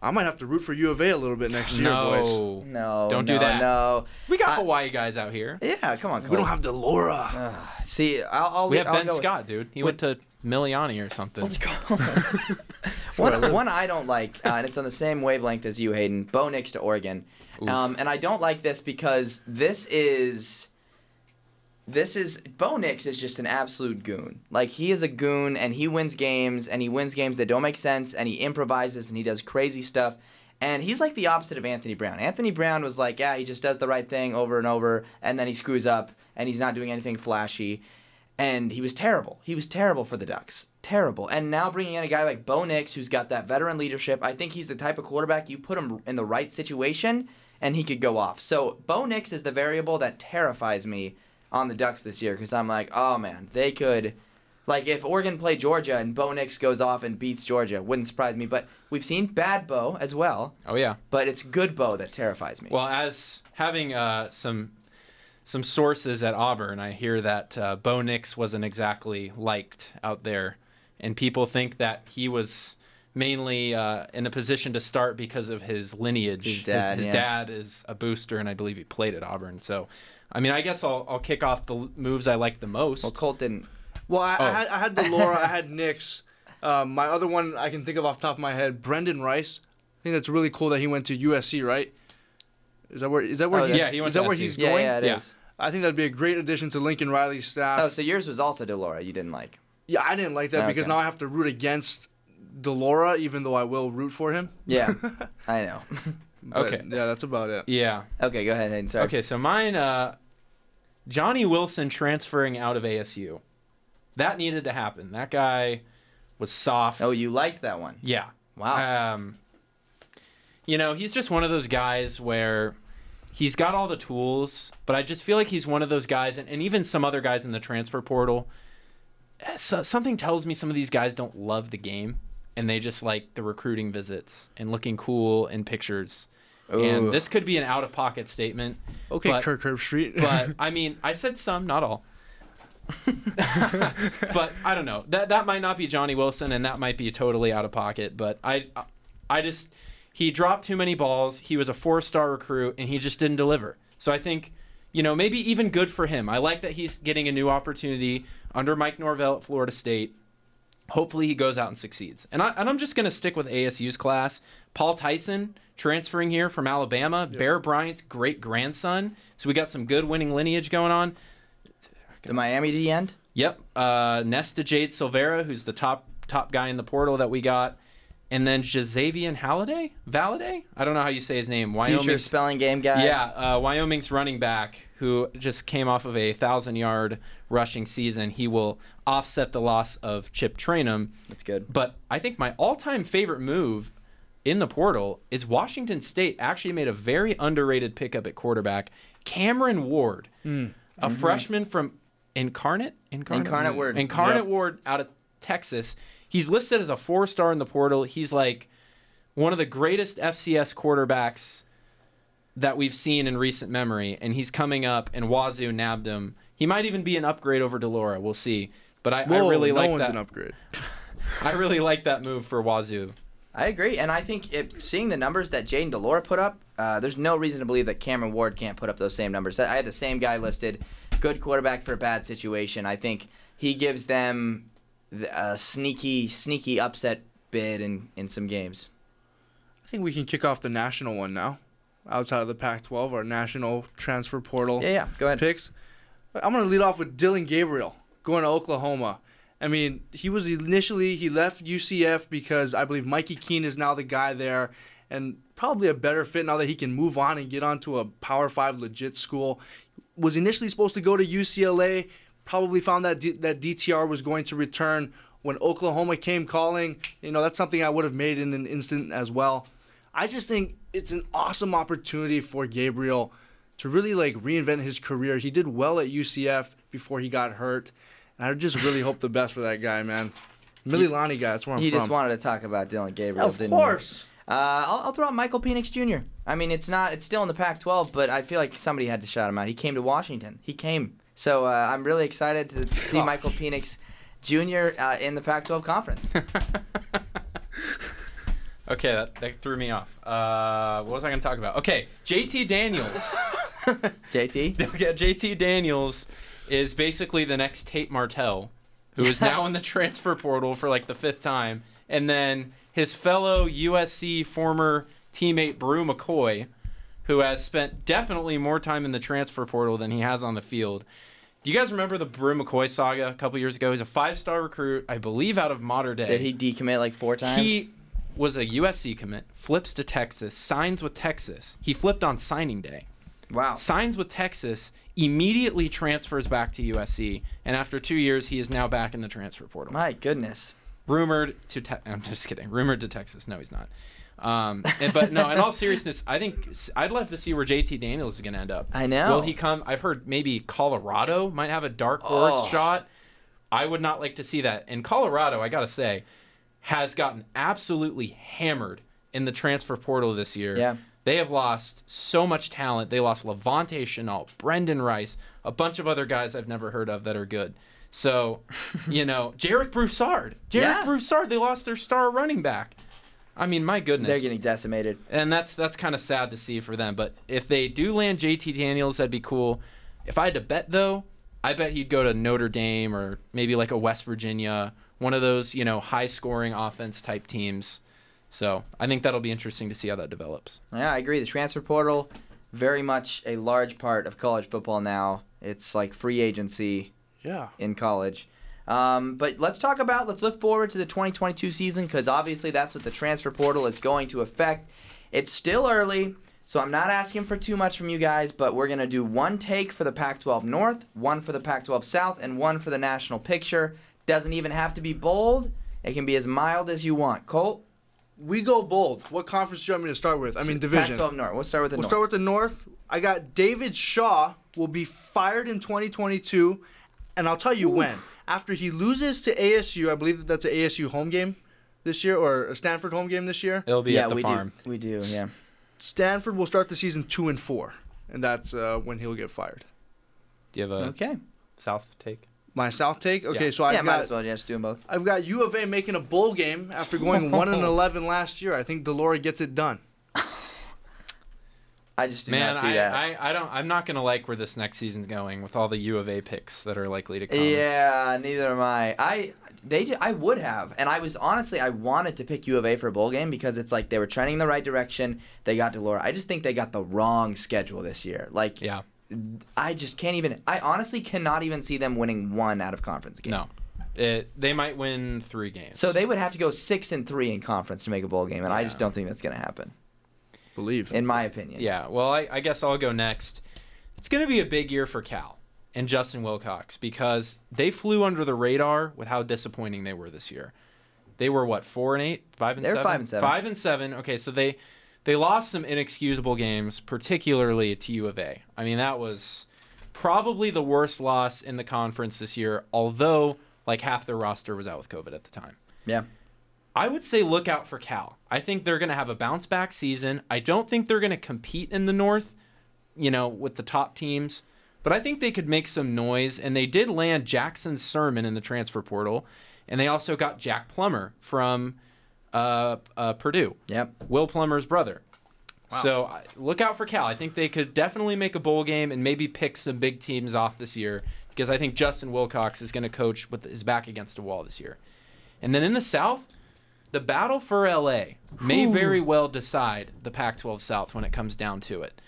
Speaker 4: I might have to root for U of A a little bit next year, boys.
Speaker 3: No,
Speaker 2: No,
Speaker 3: Don't do that.
Speaker 2: No.
Speaker 3: we got
Speaker 2: I-
Speaker 3: Hawaii guys out here.
Speaker 2: Yeah, come on.
Speaker 4: We don't have de Laura.
Speaker 2: Ugh, see, I'll, I'll
Speaker 3: We have
Speaker 2: I'll
Speaker 3: Ben
Speaker 2: go with-
Speaker 3: Scott, dude. He went to Mililani or something.
Speaker 2: Let's go. one, one I don't like, uh, and it's on the same wavelength as you, Hayden. Bo Nix to Oregon, um, and I don't like this because this is, this is Bo Nix is just an absolute goon. Like he is a goon, and he wins games, and he wins games that don't make sense, and he improvises, and he does crazy stuff. And he's like the opposite of Anthony Brown. Anthony Brown was like, yeah, he just does the right thing over and over, and then he screws up, and he's not doing anything flashy and he was terrible. He was terrible for the Ducks. Terrible. And now bringing in a guy like Bo Nix, who's got that veteran leadership, I think he's the type of quarterback you put him in the right situation, and he could go off. So Bo Nix is the variable that terrifies me on the Ducks this year because I'm like, oh man, they could. Like if Oregon played Georgia and Bo Nix goes off and beats Georgia, wouldn't surprise me. But we've seen bad Bo as well.
Speaker 3: Oh yeah.
Speaker 2: But it's good Bo that terrifies me.
Speaker 3: Well, as having uh, some some sources at Auburn, I hear that uh, Bo Nix wasn't exactly liked out there, and people think that he was mainly uh, in a position to start because of his lineage.
Speaker 2: His dad,
Speaker 3: his,
Speaker 2: yeah.
Speaker 3: dad is a booster, and I believe he played at Auburn. So, I mean, I guess I'll I'll kick off the moves I like the most.
Speaker 2: well, Colt didn't.
Speaker 4: Well, I,
Speaker 3: Oh.
Speaker 4: I had I had de Laura, I had Nix. Um, my other one I can think of off the top of my head, Brendan Rice. I think that's really cool that he went to USC, right? Is that where is that where
Speaker 2: Oh,
Speaker 4: he's,
Speaker 2: yeah,
Speaker 3: he went
Speaker 4: is that
Speaker 3: to
Speaker 4: where he's
Speaker 2: Yeah,
Speaker 4: going?
Speaker 2: yeah, it is.
Speaker 3: Yeah.
Speaker 4: I think that'd be a great addition to Lincoln Riley's staff.
Speaker 2: Oh, so yours was also de Laura. You didn't like.
Speaker 4: yeah, I didn't like that because
Speaker 2: Okay.
Speaker 4: now I have to root against de Laura, even though I will root for him.
Speaker 2: Yeah, I know.
Speaker 4: But,
Speaker 3: Okay.
Speaker 4: Yeah, that's about it.
Speaker 3: yeah.
Speaker 2: okay, go ahead, Hayden. Sorry.
Speaker 3: Okay, so mine, uh, Johnny Wilson transferring out of ASU. That needed to happen. That guy was soft.
Speaker 2: Oh, you liked that one.
Speaker 3: Yeah.
Speaker 2: Wow.
Speaker 3: Um, you know, he's just one of those guys where he's got all the tools, but I just feel like he's one of those guys, and, and even some other guys in the transfer portal. eh, So, something tells me some of these guys don't love the game, and they just like the recruiting visits and looking cool in pictures.
Speaker 2: Ooh.
Speaker 3: And this could be an out of pocket statement.
Speaker 4: Okay,
Speaker 3: but-
Speaker 4: Kirk Herbstreit.
Speaker 3: but I mean, I said some, not all. but I don't know. That that might not be Johnny Wilson, and that might be totally out of pocket. But I, I just he dropped too many balls. He was a four-star recruit, and he just didn't deliver. So I think, you know, maybe even good for him. I like that he's getting a new opportunity under Mike Norvell at Florida State. Hopefully he goes out and succeeds. And, I, and I'm just going to stick with ASU's class. Paul Tyson transferring here from Alabama. Bear Bryant's great grandson. So we got some good winning lineage going on.
Speaker 2: the Miami D end.
Speaker 3: Yep. Uh, Nesta Jade Silvera, who's the top top guy in the portal that we got. And then Xazavian Halliday? Valladay? I don't know how you say his name.
Speaker 2: Future
Speaker 3: Wyoming.
Speaker 2: spelling game guy.
Speaker 3: Yeah, uh, Wyoming's running back who just came off of a thousand yard rushing season. He will offset the loss of Chip Trayanum.
Speaker 2: that's good.
Speaker 3: But I think my all time favorite move in the portal is Washington State actually made a very underrated pickup at quarterback, Cameron Ward, a freshman from Incarnate? Incarnate,
Speaker 2: Incarnate Word.
Speaker 3: Incarnate
Speaker 4: Yep.
Speaker 3: Ward out of Texas. He's listed as a four star in the portal. He's like one of the greatest FCS quarterbacks that we've seen in recent memory, and he's coming up, and Wazoo nabbed him. He might even be an upgrade over de Laura. We'll see. But I,
Speaker 4: Whoa,
Speaker 3: I really
Speaker 4: no
Speaker 3: like
Speaker 4: one's
Speaker 3: that.
Speaker 4: an upgrade.
Speaker 3: I really like that move for Wazoo.
Speaker 2: I agree, and I think if, seeing the numbers that Jayden de Laura put up, uh, there's no reason to believe that Cameron Ward can't put up those same numbers. I had the same guy listed, good quarterback for a bad situation. I think he gives them th- a uh, sneaky, sneaky upset bid in in some games.
Speaker 4: I think we can kick off the national one now. Outside of the Pac-12, our national transfer portal
Speaker 2: Yeah, yeah. Go ahead.
Speaker 4: picks. I'm gonna lead off with Dillon Gabriel going to Oklahoma. I mean, he was initially he left UCF because I believe Mikey Keene is now the guy there, and probably a better fit now that he can move on and get onto a Power Five legit school. Was initially supposed to go to UCLA. Probably found that D- that DTR was going to return when Oklahoma came calling. You know that's something I would have made in an instant as well. I just think it's an awesome opportunity for Gabriel to really like reinvent his career. He did well at UCF before he got hurt. And I just really hope the best for that guy, man. Mililani guy, that's where I'm
Speaker 2: You
Speaker 4: from.
Speaker 2: just wanted to talk about Dillon Gabriel,
Speaker 4: of
Speaker 2: didn't
Speaker 4: course.
Speaker 2: you? Uh, I'll, I'll throw out Michael Penix Jr. I mean, it's not, it's still in the Pac-12, but I feel like somebody had to shout him out. He came to Washington. He came. So uh, I'm really excited to see
Speaker 3: Gosh.
Speaker 2: Michael Penix Jr. Uh, in the Pac-12 conference.
Speaker 3: Okay, that, that threw me off. Uh, what was I going to talk about? Okay, JT Daniels.
Speaker 2: JT.
Speaker 3: Okay, JT Daniels is basically the next Tate Martell, who is now in the transfer portal for like the fifth time. And then his fellow USC former teammate Bru McCoy, who has spent definitely more time in the transfer portal than he has on the field. Do you guys remember the Bru McCoy saga a couple years ago? He's a five-star recruit, I believe, out of Mater Dei.
Speaker 2: Did he decommit like four times?
Speaker 3: He was a USC commit, flips to Texas, signs with Texas. He flipped on signing day.
Speaker 2: wow.
Speaker 3: Signs with Texas, immediately transfers back to USC, and after two years, he is now back in the transfer portal.
Speaker 2: My goodness.
Speaker 3: Rumored to, te- I'm just kidding. Rumored to Texas. No, he's not. Um, and, but no, in all seriousness, I think I'd love to see where JT Daniels is going to end up.
Speaker 2: I know.
Speaker 3: Will he come? I've heard maybe Colorado might have a dark horse
Speaker 2: Oh.
Speaker 3: shot. I would not like to see that. And Colorado, I got to say, has gotten absolutely hammered in the transfer portal this year.
Speaker 2: Yeah.
Speaker 3: They have lost so much talent. They lost La'Vontae Shenault, Brendan Rice, a bunch of other guys I've never heard of that are good. So, you know, Jarek Broussard. Jarek
Speaker 2: Yeah.
Speaker 3: Broussard, they lost their star running back. I mean, my goodness
Speaker 2: They're getting decimated.
Speaker 3: and that's that's kind of sad to see for them. But if they do land JT Daniels, that'd be cool. If I had to bet though, I bet he'd go to Notre Dame or maybe like a West Virginia, one of those you know high scoring offense type teams. So I think that'll be interesting to see how that develops.
Speaker 2: Yeah, I agree. The transfer portal, very much a large part of college football now. It's like free agency
Speaker 4: Yeah.
Speaker 2: in college. Um, but let's talk about, let's look forward to the 2022 season because obviously that's what the transfer portal is going to affect. It's still early, so I'm not asking for too much from you guys, but we're going to do one take for the Pac 12 North, one for the Pac 12 South, and one for the national picture. Doesn't even have to be bold, it can be as mild as you want. Colt?
Speaker 4: We go bold. What conference do you want me to start with? I mean, division.
Speaker 2: Pac 12 North. We'll start with the north.
Speaker 4: We'll start with the North. I got David Shaw will be fired in 2022, and I'll tell you when. After he loses to ASU, I believe that that's an ASU home game this year or a Stanford home game this year.
Speaker 3: It'll be
Speaker 2: yeah,
Speaker 3: at the
Speaker 2: we
Speaker 3: farm.
Speaker 2: do. We do, yeah.
Speaker 4: Stanford will start the season two and four, and that's uh, when he'll get fired.
Speaker 3: Do you have a
Speaker 2: Okay.
Speaker 3: South take?
Speaker 4: My South take. Okay,
Speaker 3: Yeah.
Speaker 4: so I've
Speaker 2: yeah, might
Speaker 4: got
Speaker 2: as well just do them both.
Speaker 4: I've got U of A making a bowl game after going one and eleven last year. I think de Laura gets it done.
Speaker 2: I just do
Speaker 3: Man,
Speaker 2: not see
Speaker 3: I,
Speaker 2: that.
Speaker 3: I, I don't. I'm not gonna like where this next season's going with all the U of A picks that are likely to come.
Speaker 2: Yeah, neither am I. I they I would have, and I was honestly I wanted to pick U of A for a bowl game because it's like they were trending in the right direction. They got de Laura. I just think they got the wrong schedule this year. Like,
Speaker 3: Yeah.
Speaker 2: I just can't even. I honestly cannot even see them winning one out of conference game.
Speaker 3: No. It, they might win three games.
Speaker 2: So they would have to go six and three in conference to make a bowl game, and I just don't think that's gonna happen,
Speaker 4: Believe.
Speaker 2: in my opinion.
Speaker 3: Yeah, well, I, I guess I'll go next. It's going to be a big year for Cal and Justin Wilcox because they flew under the radar with how disappointing they were this year. They were what four and eight, five and
Speaker 2: They were
Speaker 3: seven,
Speaker 2: five and seven.
Speaker 3: Five and seven. Okay, so they they lost some inexcusable games, particularly to U of A. I mean, that was probably the worst loss in the conference this year. Although, like half their roster was out with COVID at the time.
Speaker 2: Yeah.
Speaker 3: I would say look out for Cal. I think they're going to have a bounce back season. I don't think they're going to compete in the North, you know, with the top teams, but I think they could make some noise. And they did land Jackson Sirmon in the transfer portal, and they also got Jack Plummer from uh, uh, Purdue,
Speaker 2: Yep.
Speaker 3: Will Plummer's brother. Wow. So I- look out for Cal. I think they could definitely make a bowl game and maybe pick some big teams off this year because I think Justin Wilcox is going to coach with his back against a wall this year. And then in the South, the battle for LA may very well decide the Pac 12 South when it comes down to it.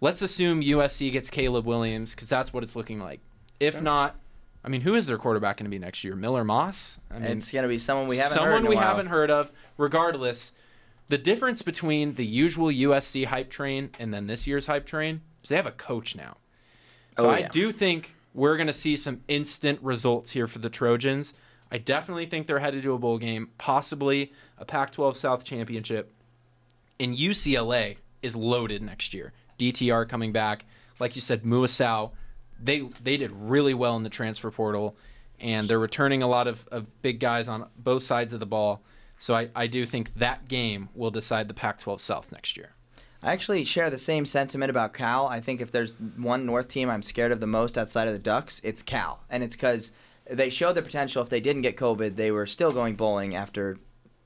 Speaker 3: Let's assume USC gets Caleb Williams because that's what it's looking like. If not, I mean, who is their quarterback going to be next year? Miller Moss? I mean,
Speaker 2: it's gonna be someone we haven't heard
Speaker 3: someone
Speaker 2: in
Speaker 3: we
Speaker 2: while.
Speaker 3: haven't heard of. Regardless, The difference between the usual USC hype train and then this year's hype train is they have a coach now. Oh, so
Speaker 2: Oh,
Speaker 3: I do think we're going to see some instant results here for the Trojans. I definitely think they're headed to a bowl game, possibly a Pac 12 South championship. And UCLA is loaded next year. DTR coming back. Like you said, Muasau, they, they did really well in the transfer portal, and they're returning a lot of, of big guys on both sides of the ball. So I, I do think that game will decide the Pac 12 South next year.
Speaker 2: I actually share the same sentiment about Cal. I think if there's one North team I'm scared of the most outside of the Ducks, it's Cal. And it's because they showed their potential. If they didn't get COVID, they were still going bowling after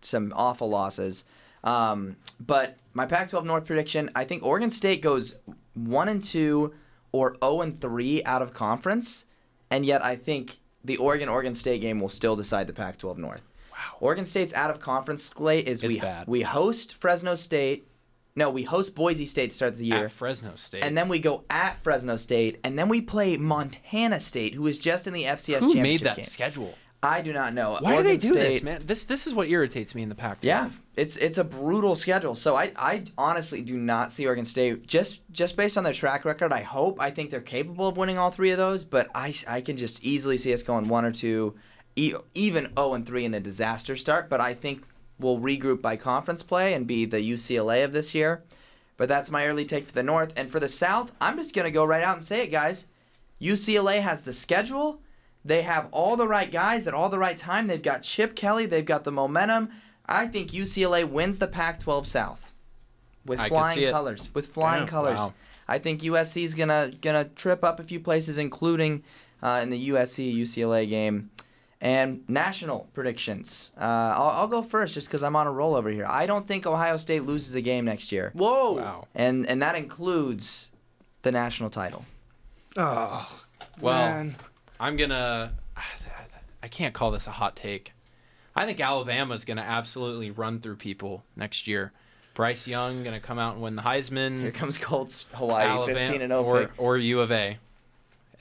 Speaker 2: some awful losses. Um, but my Pac-12 North prediction, I think Oregon State goes one and two or zero and three out of conference, and yet I think the Oregon Oregon State game will still decide the Pac-12 North. Wow. Oregon State's out of conference slate is
Speaker 3: It's
Speaker 2: we
Speaker 3: bad.
Speaker 2: we host Fresno State. No, we host Boise State to start the year.
Speaker 3: At Fresno State.
Speaker 2: And then we go at Fresno State, and then we play Montana State, who is just in the FCS
Speaker 3: who
Speaker 2: championship
Speaker 3: made that
Speaker 2: game.
Speaker 3: schedule?
Speaker 2: I do not know.
Speaker 3: Why
Speaker 2: Oregon
Speaker 3: do they do this, man? This this is what irritates me in the Pac-12.
Speaker 2: Yeah, it's it's a brutal schedule. So I, I honestly do not see Oregon State just just based on their track record. I hope I think they're capable of winning all three of those, but I I can just easily see us going one or two, e- even zero and three in a disaster start. But I think we'll regroup by conference play and be the UCLA of this year. But that's my early take for the North and for the South. I'm just gonna go right out and say it, guys. UCLA has the schedule. They have all the right guys at all the right time. They've got Chip Kelly. They've got the momentum. I think UCLA wins the Pac-12 South with
Speaker 3: I
Speaker 2: flying colors. With flying
Speaker 4: Yeah,
Speaker 2: colors.
Speaker 3: wow.
Speaker 2: I think USC's gonna gonna trip up a few places, including uh, in the USC UCLA game. And national predictions. Uh, I'll, I'll go first just because I'm on a roll over here. I don't think Ohio State loses a game next year,
Speaker 4: Whoa.
Speaker 3: Wow.
Speaker 2: and and that includes the national title.
Speaker 4: Oh,
Speaker 3: Well,
Speaker 4: man.
Speaker 3: I'm gonna. I can't call this a hot take. I think Alabama's gonna absolutely run through people next year. Bryce Young gonna come out and win the Heisman.
Speaker 2: Here comes Colts Hawaii,
Speaker 3: Alabama
Speaker 2: 15 and 0
Speaker 3: or or U of A,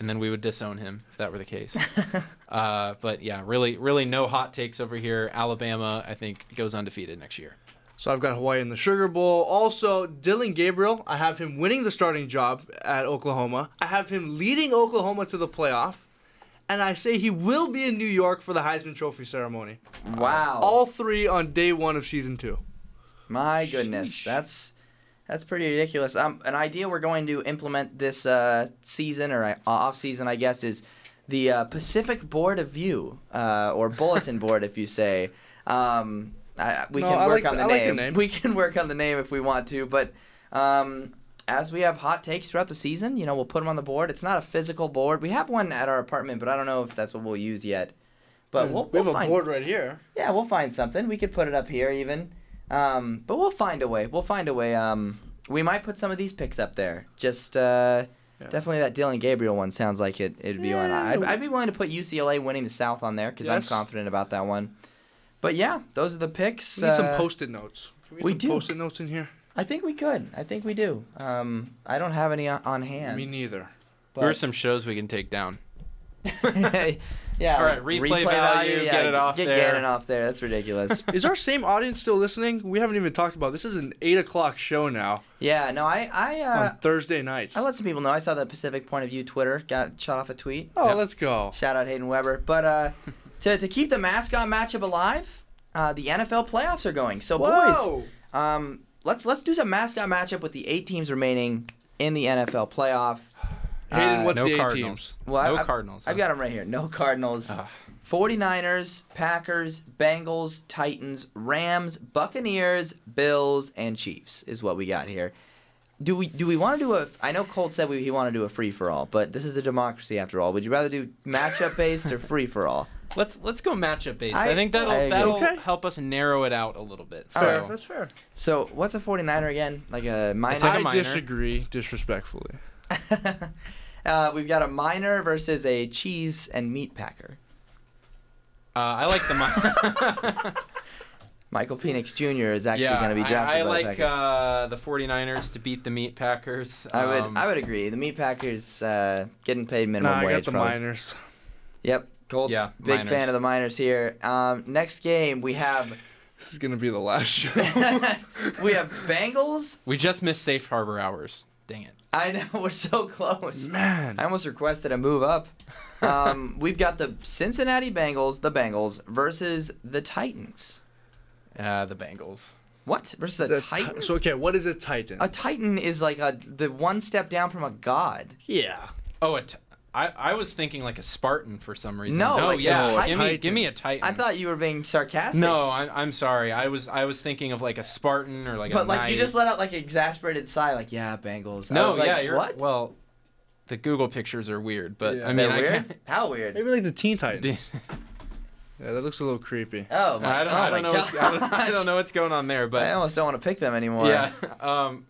Speaker 3: and then we would disown him if that were the case. uh, but yeah, really, really no hot takes over here. Alabama, I think, goes undefeated next year.
Speaker 4: So I've got Hawaii in the Sugar Bowl. Also, Dillon Gabriel, I have him winning the starting job at Oklahoma. I have him leading Oklahoma to the playoff. And I say he will be in New York for the Heisman Trophy ceremony.
Speaker 2: Wow.
Speaker 4: All three on day one of season two.
Speaker 2: My goodness, that's that's pretty ridiculous. Um, an idea we're going to implement this uh, season or uh, off season, I guess, is the uh, Pacific Board of View uh, or Bulletin Board, if you say. Um, I, we
Speaker 4: No,
Speaker 2: can
Speaker 4: I
Speaker 2: work
Speaker 4: like
Speaker 2: on
Speaker 4: the- I like the
Speaker 2: name.
Speaker 4: name.
Speaker 2: We can work on the name if we want to, but. Um, as we have hot takes throughout the season, you know, we'll put them on the board. It's not a physical board. We have one at our apartment, but I don't know if that's what we'll use yet. But we'll,
Speaker 4: Hmm. we
Speaker 2: we'll
Speaker 4: have
Speaker 2: find
Speaker 4: a board right here.
Speaker 2: yeah, we'll find something. We could put it up here even. Um, but we'll find a way. We'll find a way. Um, we might put some of these picks up there. Just uh,
Speaker 4: Yeah.
Speaker 2: definitely that Dillon Gabriel one sounds like it. It'd be one. I'd, I'd be willing to put UCLA winning the South on there because I'm confident about that one. But yeah, those are the picks.
Speaker 4: We need some
Speaker 2: Uh,
Speaker 4: post-it notes. Can get
Speaker 2: we
Speaker 4: some
Speaker 2: do.
Speaker 4: post-it notes in here.
Speaker 2: I think we could. I think we do. Um, I don't have any on, on hand.
Speaker 4: Me neither.
Speaker 3: Here are some shows we can take down.
Speaker 2: yeah.
Speaker 3: All right, replay value, get it off
Speaker 2: get
Speaker 3: there.
Speaker 2: Get Gannon off there. That's ridiculous.
Speaker 4: Is our same audience still listening? We haven't even talked about this. Is an eight o'clock show now
Speaker 2: yeah. No, I I uh,
Speaker 4: on Thursday nights.
Speaker 2: I let some people know. I saw the Pacific Point of View Twitter got shot off a tweet.
Speaker 4: oh,
Speaker 3: Yeah.
Speaker 4: let's go.
Speaker 2: Shout out Hayden Weber. But uh, to, to keep the mascot matchup alive, uh, the NFL playoffs are going. So
Speaker 4: Whoa.
Speaker 2: boys, um, let's let's do some mascot matchup with the eight teams remaining in the NFL playoff.
Speaker 4: Hayden,
Speaker 2: Uh,
Speaker 4: what's
Speaker 3: no
Speaker 4: the eight
Speaker 3: Cardinals.
Speaker 4: teams?
Speaker 2: Well,
Speaker 3: no
Speaker 2: I've-
Speaker 3: Cardinals.
Speaker 2: I've
Speaker 3: huh?
Speaker 2: got them right here. No Cardinals.
Speaker 3: Ah.
Speaker 2: 49ers, Packers, Bengals, Titans, Rams, Buccaneers, Bills, and Chiefs is what we got here. Do we do we want to do a? I know Colt said we, he wanted to do a free for all, but this is a democracy after all. Would you rather do matchup based or free for all?
Speaker 3: Let's let's go matchup based. I,
Speaker 2: I-
Speaker 3: think that'll
Speaker 2: I
Speaker 3: that'll
Speaker 4: Okay.
Speaker 3: help us narrow it out a little bit. So
Speaker 4: Fair. That's fair.
Speaker 2: So what's a 49er again? Like a minor?
Speaker 3: It's like a
Speaker 4: I
Speaker 3: minor.
Speaker 4: disagree disrespectfully.
Speaker 2: uh, we've got a miner versus a cheese and meat packer.
Speaker 3: uh, I like the mi-
Speaker 2: Michael Penix Jr. is actually
Speaker 3: yeah,
Speaker 2: going to be
Speaker 3: I-
Speaker 2: drafted
Speaker 3: I,
Speaker 2: by
Speaker 3: like
Speaker 2: the
Speaker 3: uh, the 49ers to beat the Meat Packers.
Speaker 2: I would
Speaker 3: Um,
Speaker 2: I would agree. The meat packers uh, getting paid minimum
Speaker 4: Nah, I
Speaker 2: wage.
Speaker 4: got the
Speaker 2: probably.
Speaker 4: miners.
Speaker 2: Yep. Colts,
Speaker 3: Yeah,
Speaker 2: big
Speaker 3: Miners.
Speaker 2: fan of the miners here. Um, next game we have
Speaker 4: This is gonna be the last show.
Speaker 2: we have Bengals.
Speaker 3: We just missed safe harbor hours. Dang it.
Speaker 2: I know we're so close.
Speaker 4: Man.
Speaker 2: I almost requested a move up. Um, we've got the Cincinnati Bengals, the Bengals versus the Titans.
Speaker 3: Uh, the Bengals.
Speaker 2: What versus a
Speaker 4: The ti-
Speaker 2: Titan?
Speaker 4: so okay, what is a Titan?
Speaker 2: a Titan is like a the one step down from a god.
Speaker 4: yeah.
Speaker 3: Oh, a t- I, I was thinking like a Spartan for some reason.
Speaker 2: No,
Speaker 3: no
Speaker 2: like a
Speaker 3: yeah.
Speaker 2: Titan.
Speaker 3: give me give me a Titan.
Speaker 2: I thought you were being sarcastic.
Speaker 3: No, I'm, I'm sorry. I was I was thinking of like a Spartan or like a
Speaker 2: but like you just let out like an exasperated sigh, like yeah, Bengals. I
Speaker 3: No,
Speaker 2: was like,
Speaker 3: yeah, you're
Speaker 2: what?
Speaker 3: well. The Google pictures are weird, but
Speaker 4: Yeah.
Speaker 3: I mean,
Speaker 2: They're
Speaker 3: I
Speaker 2: weird.
Speaker 3: can't.
Speaker 2: How weird?
Speaker 4: Maybe like the Teen Titans. Yeah, that looks a little creepy.
Speaker 2: Oh my,
Speaker 3: don't,
Speaker 2: oh
Speaker 3: I don't know. What's, I, don't, I don't know what's going on there, but I
Speaker 2: almost don't want to pick them anymore.
Speaker 3: yeah, um,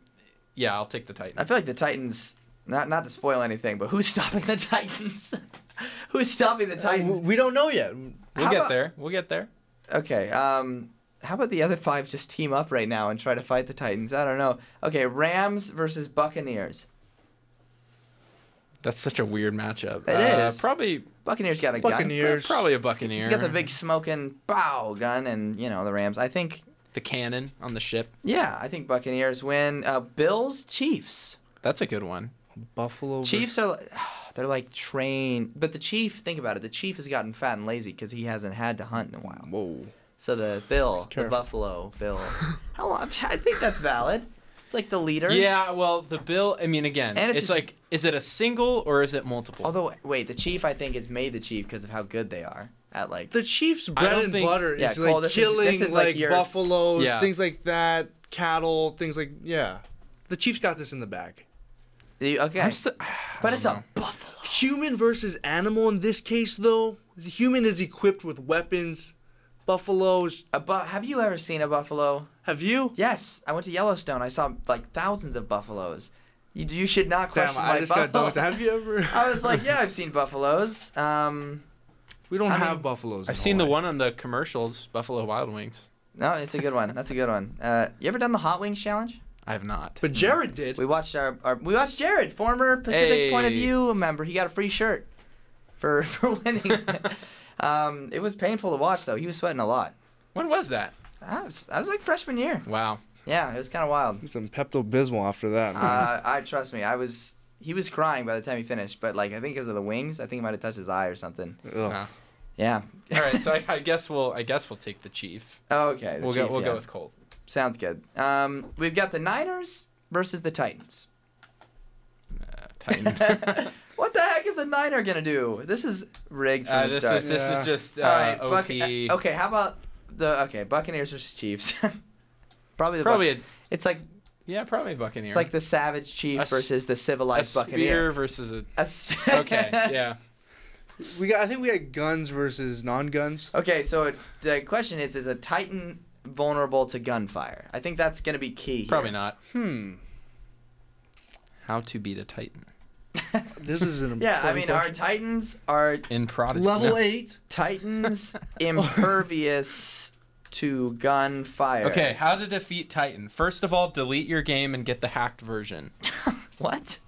Speaker 3: yeah, I'll take the Titan.
Speaker 2: I feel like the Titans. Not not to spoil anything, but who's stopping the Titans? who's stopping the Titans?
Speaker 4: We don't know yet.
Speaker 3: We'll
Speaker 2: How
Speaker 3: get
Speaker 2: about-
Speaker 3: there. We'll get there.
Speaker 2: Okay. Um, how about the other five just team up right now and try to fight the Titans? I don't know. Okay, Rams versus Buccaneers.
Speaker 3: That's such a weird matchup.
Speaker 2: It
Speaker 3: uh,
Speaker 2: is.
Speaker 3: Probably,
Speaker 2: Buccaneers got a
Speaker 4: Buccaneers.
Speaker 3: probably a. Buccaneer.
Speaker 2: He's got the big smoking bow gun, and you know the Rams. I think.
Speaker 3: the cannon on the ship.
Speaker 2: Yeah, I think Buccaneers win. Uh, Bills Chiefs.
Speaker 3: That's a good one.
Speaker 4: Buffalo.
Speaker 2: Chiefs are. like- They're like trained, but the chief. Think about it. The chief has gotten fat and lazy because he hasn't had to hunt in a while.
Speaker 4: Whoa.
Speaker 2: So the Bill, the Buffalo Bill. How long? I think that's valid. It's like the leader.
Speaker 3: Yeah, well, the bill. I mean, again,
Speaker 2: And it's
Speaker 3: it's,
Speaker 2: just-
Speaker 3: like, is it a single or is it multiple?
Speaker 2: Although wait, the chief I think is made the chief because of how good they are at like.
Speaker 4: The Chiefs' bread and
Speaker 3: think-
Speaker 4: butter
Speaker 2: Yeah,
Speaker 4: is
Speaker 2: Cole,
Speaker 4: like
Speaker 2: this is-
Speaker 4: killing
Speaker 2: this is like
Speaker 4: like, buffaloes,
Speaker 3: Yeah.
Speaker 4: things like that, cattle, things like yeah. The Chiefs got this in the bag.
Speaker 2: The- okay,
Speaker 3: I'm st-
Speaker 2: but it's
Speaker 3: don't
Speaker 2: a buffalo.
Speaker 4: Human versus animal in this case, though. The human is equipped with weapons. Buffaloes.
Speaker 2: A bu- have you ever seen a buffalo?
Speaker 4: Have you?
Speaker 2: Yes, I went to Yellowstone. I saw like thousands of buffaloes. You, you should not
Speaker 4: Damn,
Speaker 2: question
Speaker 4: I
Speaker 2: my
Speaker 4: just
Speaker 2: buffalo.
Speaker 4: with that. Have you ever?
Speaker 2: I was like, yeah, I've seen buffaloes. Um,
Speaker 4: we don't
Speaker 2: I
Speaker 4: have
Speaker 2: mean,
Speaker 4: buffaloes.
Speaker 3: I've
Speaker 4: in
Speaker 3: seen the one on the commercials, Buffalo Wild Wings.
Speaker 2: no, it's a good one. That's a good one. Uh, you ever done the hot wings challenge?
Speaker 3: I have not.
Speaker 4: But Jared did.
Speaker 2: We watched our, our we watched Jared, former Pacific Point of View member. He got a free shirt for for winning. um, it was painful to watch though. He was sweating a lot.
Speaker 3: when was that?
Speaker 2: I was, I was like freshman year.
Speaker 3: Wow.
Speaker 2: Yeah, it was kind of wild.
Speaker 4: Some Pepto Bismol after that.
Speaker 2: Uh, I trust me. I was. He was crying by the time he finished, but like I think because of the wings, I think he might have touched his eye or something.
Speaker 4: Ugh.
Speaker 2: Yeah.
Speaker 3: All right, so I, I guess we'll I guess we'll take the Chief.
Speaker 2: Oh, okay. the
Speaker 3: We'll go we'll
Speaker 2: yeah.
Speaker 3: go with Colt.
Speaker 2: Sounds good. Um, we've got the Niners versus the Titans.
Speaker 3: Uh, Titan.
Speaker 2: what the heck is a Niner gonna do? This is rigged from
Speaker 3: uh,
Speaker 2: the
Speaker 3: this
Speaker 2: start.
Speaker 3: is this
Speaker 4: Yeah.
Speaker 3: is just uh,
Speaker 2: All right,
Speaker 3: OP.
Speaker 2: Buc- uh, okay. How about the okay Buccaneers versus Chiefs? probably the
Speaker 3: Probably
Speaker 2: Buc-
Speaker 3: a,
Speaker 2: it's like
Speaker 3: yeah, probably Buccaneer.
Speaker 2: it's like the savage chief
Speaker 3: A s-
Speaker 2: versus the
Speaker 3: a
Speaker 2: civilized
Speaker 3: spear
Speaker 2: Buccaneer.
Speaker 3: versus a.
Speaker 2: A s-
Speaker 3: Okay, yeah.
Speaker 4: We got. I think we got guns versus non-guns.
Speaker 2: Okay, so it, the question is: Is a Titan vulnerable to gunfire? I think that's gonna be key. Here.
Speaker 3: Probably not.
Speaker 4: Hmm.
Speaker 3: How to beat a Titan
Speaker 4: This is an important.
Speaker 2: Yeah, I
Speaker 4: important
Speaker 2: mean, our. Titans are
Speaker 3: in Prodigy.
Speaker 4: level
Speaker 3: no.
Speaker 4: eight.
Speaker 2: Titans impervious to gunfire.
Speaker 3: Okay, how to defeat Titan? First of all, delete your game and get the hacked version.
Speaker 2: What?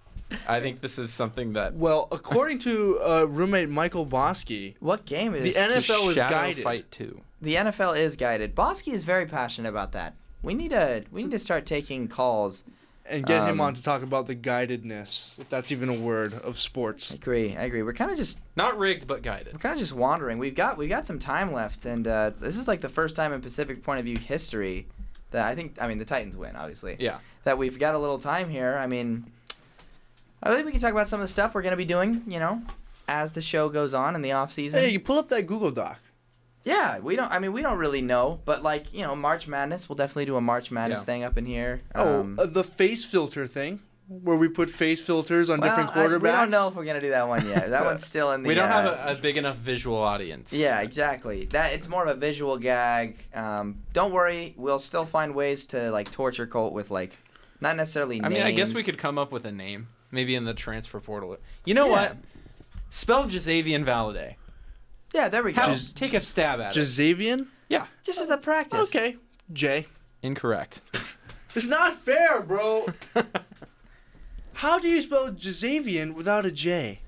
Speaker 3: I think this is something that
Speaker 4: Well, according to uh, roommate Michael Bosky,
Speaker 2: What game is
Speaker 4: the
Speaker 2: is
Speaker 4: NFL is
Speaker 3: Shadow
Speaker 4: guided.
Speaker 3: Fight 2.
Speaker 2: the NFL is guided. Bosky is very passionate about that. We need to we need to start taking calls.
Speaker 4: and get him
Speaker 2: Um,
Speaker 4: on to talk about the guidedness, if that's even a word, of sports.
Speaker 2: I agree. I agree. We're kind of just
Speaker 3: Not rigged, but guided.
Speaker 2: we're kind of just wandering. We've got we've got some time left, and uh, this is like the first time in Pacific Point of View history that I think. I mean, the Titans win, obviously.
Speaker 3: Yeah.
Speaker 2: That we've got a little time here. I mean, I think we can talk about some of the stuff we're gonna be doing. You know, as the show goes on in the off season.
Speaker 4: Hey, you pull up that Google Doc.
Speaker 2: Yeah, we don't. I mean, we don't really know, but like you know, March Madness. We'll definitely do a March Madness
Speaker 3: Yeah.
Speaker 2: thing up in here.
Speaker 4: Oh,
Speaker 2: Um,
Speaker 4: uh, the face filter thing, where we put face filters on
Speaker 2: well,
Speaker 4: different
Speaker 2: I-
Speaker 4: quarterbacks.
Speaker 2: we don't know if we're gonna do that one yet. That one's still in the.
Speaker 3: We don't have
Speaker 2: uh,
Speaker 3: a, a big enough visual audience.
Speaker 2: Yeah, exactly. That it's more of a visual gag. Um, don't worry, we'll still find ways to like torture Colt with like, not necessarily. Names.
Speaker 3: I mean, I guess we could come up with a name. Maybe in the transfer portal. You know
Speaker 2: Yeah.
Speaker 3: what? Spell Xazavian Valladay.
Speaker 2: Yeah, there we go.
Speaker 3: How,
Speaker 2: Just,
Speaker 3: take a stab at it.
Speaker 4: Xazavian?
Speaker 3: Yeah.
Speaker 2: Just as a practice.
Speaker 4: Okay. J.
Speaker 3: Incorrect.
Speaker 4: It's not fair, bro. How do you spell Xazavian without a J?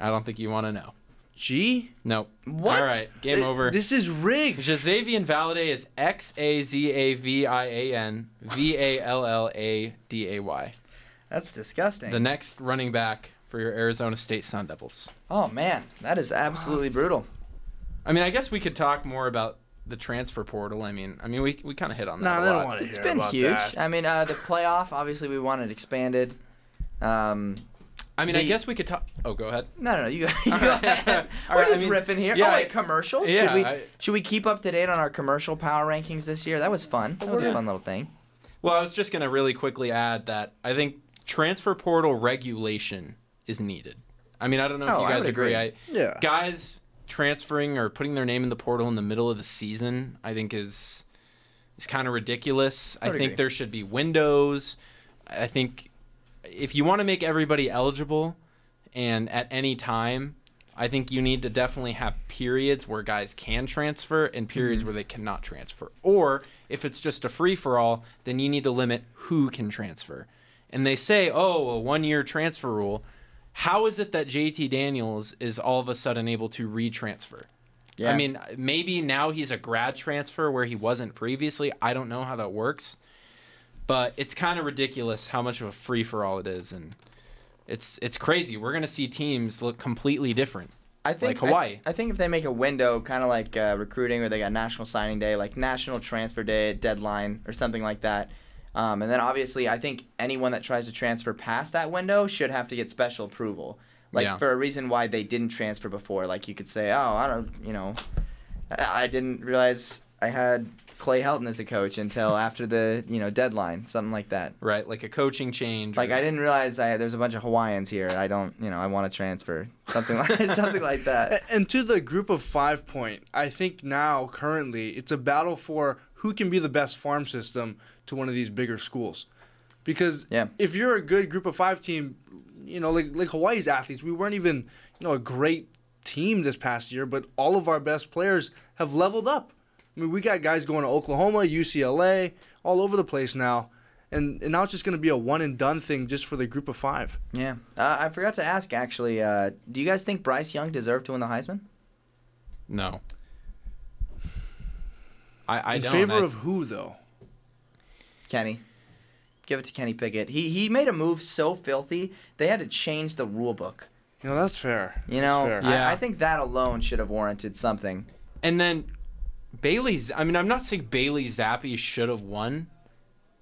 Speaker 3: I don't think you want to know.
Speaker 4: G.
Speaker 3: Nope.
Speaker 2: What?
Speaker 3: All right, game
Speaker 4: Th-
Speaker 3: over.
Speaker 4: This is rigged.
Speaker 3: Xazavian Valladay is X A Z A V I A N V A L L A D A Y.
Speaker 2: That's disgusting.
Speaker 3: The next running back for your Arizona State Sun Devils.
Speaker 2: oh man, that is absolutely brutal.
Speaker 3: I mean, I guess we could talk more about the transfer portal. I mean, I mean, we we kind of hit on that
Speaker 4: Nah,
Speaker 3: a
Speaker 4: they don't
Speaker 3: lot.
Speaker 4: want to
Speaker 2: It's
Speaker 4: hear
Speaker 2: been
Speaker 4: about
Speaker 2: huge.
Speaker 4: that.
Speaker 2: I mean, uh, the playoff. Obviously, we want it expanded. Um,
Speaker 3: I mean, I
Speaker 2: the-
Speaker 3: guess we could talk. Oh, go ahead.
Speaker 2: no, no, no, you go. You go ahead.
Speaker 3: All
Speaker 2: We're
Speaker 3: right, I
Speaker 2: just
Speaker 3: mean,
Speaker 2: ripping here.
Speaker 3: yeah,
Speaker 2: oh, wait,
Speaker 3: I-
Speaker 2: commercials.
Speaker 3: yeah,
Speaker 2: should we
Speaker 3: I-
Speaker 2: should we keep up to date on our commercial power rankings this year? That was fun. That was a fun little thing.
Speaker 3: Well, I was just gonna really quickly add that I think transfer portal regulation is needed. I mean, I don't know if
Speaker 2: Oh,
Speaker 3: you guys
Speaker 2: would
Speaker 3: agree.
Speaker 2: agree.
Speaker 3: I,
Speaker 4: Yeah.
Speaker 3: Guys transferring or putting their name in the portal in the middle of the season, I think is is kind of ridiculous. I,
Speaker 2: would
Speaker 3: think there should be windows. I think if you want to make everybody eligible and at any time, I think you need to definitely have periods where guys can transfer and periods
Speaker 2: Mm-hmm.
Speaker 3: where they cannot transfer. Or if it's just a free for all, then you need to limit who can transfer. And they say, oh, a one year transfer rule. How is it that JT Daniels is all of a sudden able to retransfer?
Speaker 2: Yeah.
Speaker 3: I mean, maybe now he's a grad transfer where he wasn't previously. I don't know how that works. But it's kind of ridiculous how much of a free for all it is and it's it's crazy. We're going to see teams look completely different.
Speaker 2: I think
Speaker 3: Like Hawaii.
Speaker 2: I, I think if they make a window, kind of like uh, recruiting, where they got National Signing Day, like National Transfer Day deadline, or something like that. Um, and then obviously, I think anyone that tries to transfer past that window should have to get special approval, like
Speaker 3: Yeah.
Speaker 2: for a reason why they didn't transfer before. Like you could say, oh, I don't, you know, I, I didn't realize I had Clay Helton as a coach until after the you know deadline, something like that.
Speaker 3: Right? Like a coaching change.
Speaker 2: Like
Speaker 3: or-
Speaker 2: I didn't realize I, there's a bunch of Hawaiians here. I don't, you know, I want to transfer something like something like that.
Speaker 4: And to the group of five point, I think now currently it's a battle for who can be the best farm system to one of these bigger schools. Because
Speaker 2: Yeah.
Speaker 4: if you're a good group of five team, you know, like like Hawaii's athletes, we weren't even, you know, a great team this past year, but all of our best players have leveled up. I mean, we got guys going to Oklahoma, UCLA, all over the place now. And, and now it's just going to be a one and done thing just for the group of five.
Speaker 2: Yeah, uh, I forgot to ask actually. Uh, do you guys think Bryce Young deserved to win the Heisman?
Speaker 3: No. I, I
Speaker 4: In
Speaker 3: don't.
Speaker 4: In favor
Speaker 3: I-
Speaker 4: of who, though?
Speaker 2: Kenny, give it to Kenny Pickett. He he made a move so filthy they had to change the rule book.
Speaker 4: You know, that's fair.
Speaker 2: You know,
Speaker 4: fair.
Speaker 3: Yeah.
Speaker 2: I, I think that alone should have warranted something.
Speaker 3: And then Bailey's. I mean, I'm not saying Bailey Zappe should have won,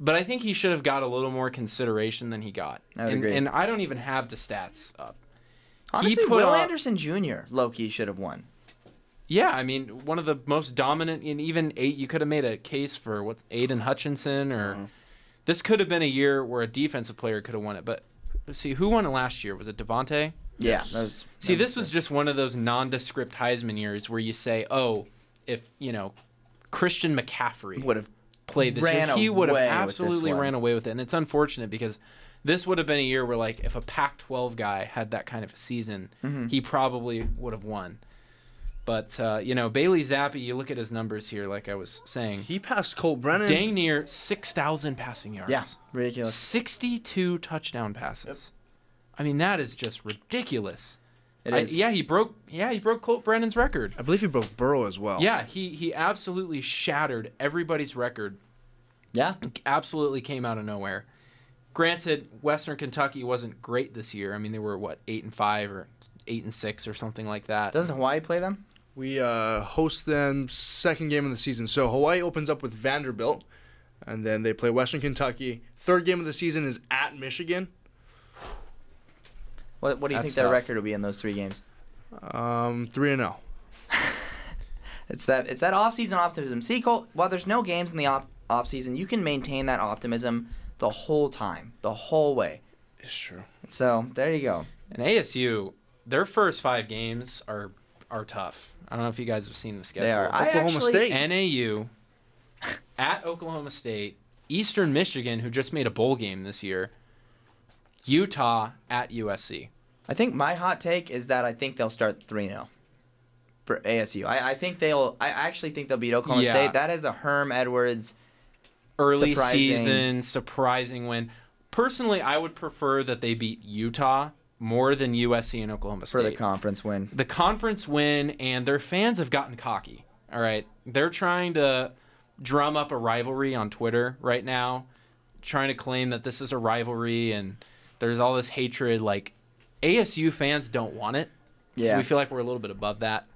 Speaker 3: but I think he should have got a little more consideration than he got.
Speaker 2: I would
Speaker 3: and,
Speaker 2: agree.
Speaker 3: and I don't even have the stats up.
Speaker 2: Honestly,
Speaker 3: put
Speaker 2: Will
Speaker 3: on-
Speaker 2: Anderson Jr. Loki should have won.
Speaker 3: Yeah, I mean, one of the most dominant, and even eight. You could have made a case for what's Aidan Hutchinson, or
Speaker 2: Uh-huh.
Speaker 3: this could have been a year where a defensive player could have won it. But see, who won it last year? Was it DeVonta?
Speaker 2: Yeah, that was.
Speaker 3: See,
Speaker 2: that
Speaker 3: this was just one of those nondescript Heisman years where you say, "Oh, if you know Christian McCaffrey
Speaker 2: would have
Speaker 3: played this year, he would have
Speaker 2: away with this
Speaker 3: absolutely ran away with it." And it's unfortunate because this would have been a year where, like, if a Pac-12 guy had that kind of a season,
Speaker 2: Mm-hmm.
Speaker 3: he probably would have won. But uh, you know, Bailey Zappe, you look at his numbers here, like I was saying,
Speaker 4: He passed Colt Brennan.
Speaker 3: dang near six thousand passing yards.
Speaker 2: Yeah, ridiculous.
Speaker 3: 62 touchdown passes. I mean, that is just ridiculous.
Speaker 2: It
Speaker 3: I-
Speaker 2: is.
Speaker 3: yeah, he broke. Yeah, he broke Colt Brennan's record.
Speaker 4: I believe he broke Burrow as well.
Speaker 3: Yeah, he he absolutely shattered everybody's record.
Speaker 2: Yeah.
Speaker 3: Absolutely came out of nowhere. Granted, Western Kentucky wasn't great this year. I mean, they were what eight and five or eight and six or something like that.
Speaker 2: Doesn't Hawaii play them?
Speaker 4: We uh, host them second game of the season. So Hawaii opens up with Vanderbilt, and then they play Western Kentucky. Third game of the season is at Michigan.
Speaker 2: What What do you
Speaker 3: That's
Speaker 2: think their
Speaker 3: tough.
Speaker 2: record will be in those three games?
Speaker 4: Um, three and zero.
Speaker 2: It's that it's that off-season optimism. See, Cole, while there's no games in the off off-season, you can maintain that optimism the whole time, the whole way.
Speaker 4: It's true.
Speaker 2: So there you go.
Speaker 3: And ASU, their first five games are are tough. I don't know if you guys have seen the schedule.
Speaker 2: They are.
Speaker 4: Oklahoma
Speaker 2: actually-
Speaker 4: State.
Speaker 3: NAU at Oklahoma State, Eastern Michigan, who just made a bowl game this year, Utah at USC.
Speaker 2: I think my hot take is that I think they'll start 3 0 for ASU. I, I think they'll, I actually think they'll beat Oklahoma
Speaker 3: Yeah.
Speaker 2: State. That is a Herm Edwards.
Speaker 3: Early
Speaker 2: Surprising.
Speaker 3: season, surprising win. Personally, I would prefer that they beat Utah more than USC and Oklahoma State
Speaker 2: for the conference win.
Speaker 3: the conference win and their fans have gotten cocky. All right. They're trying to drum up a rivalry on Twitter right now, trying to claim that this is a rivalry and there's all this hatred. Like, ASU fans don't want it. So
Speaker 2: Yeah.
Speaker 3: we feel like we're a little bit above that.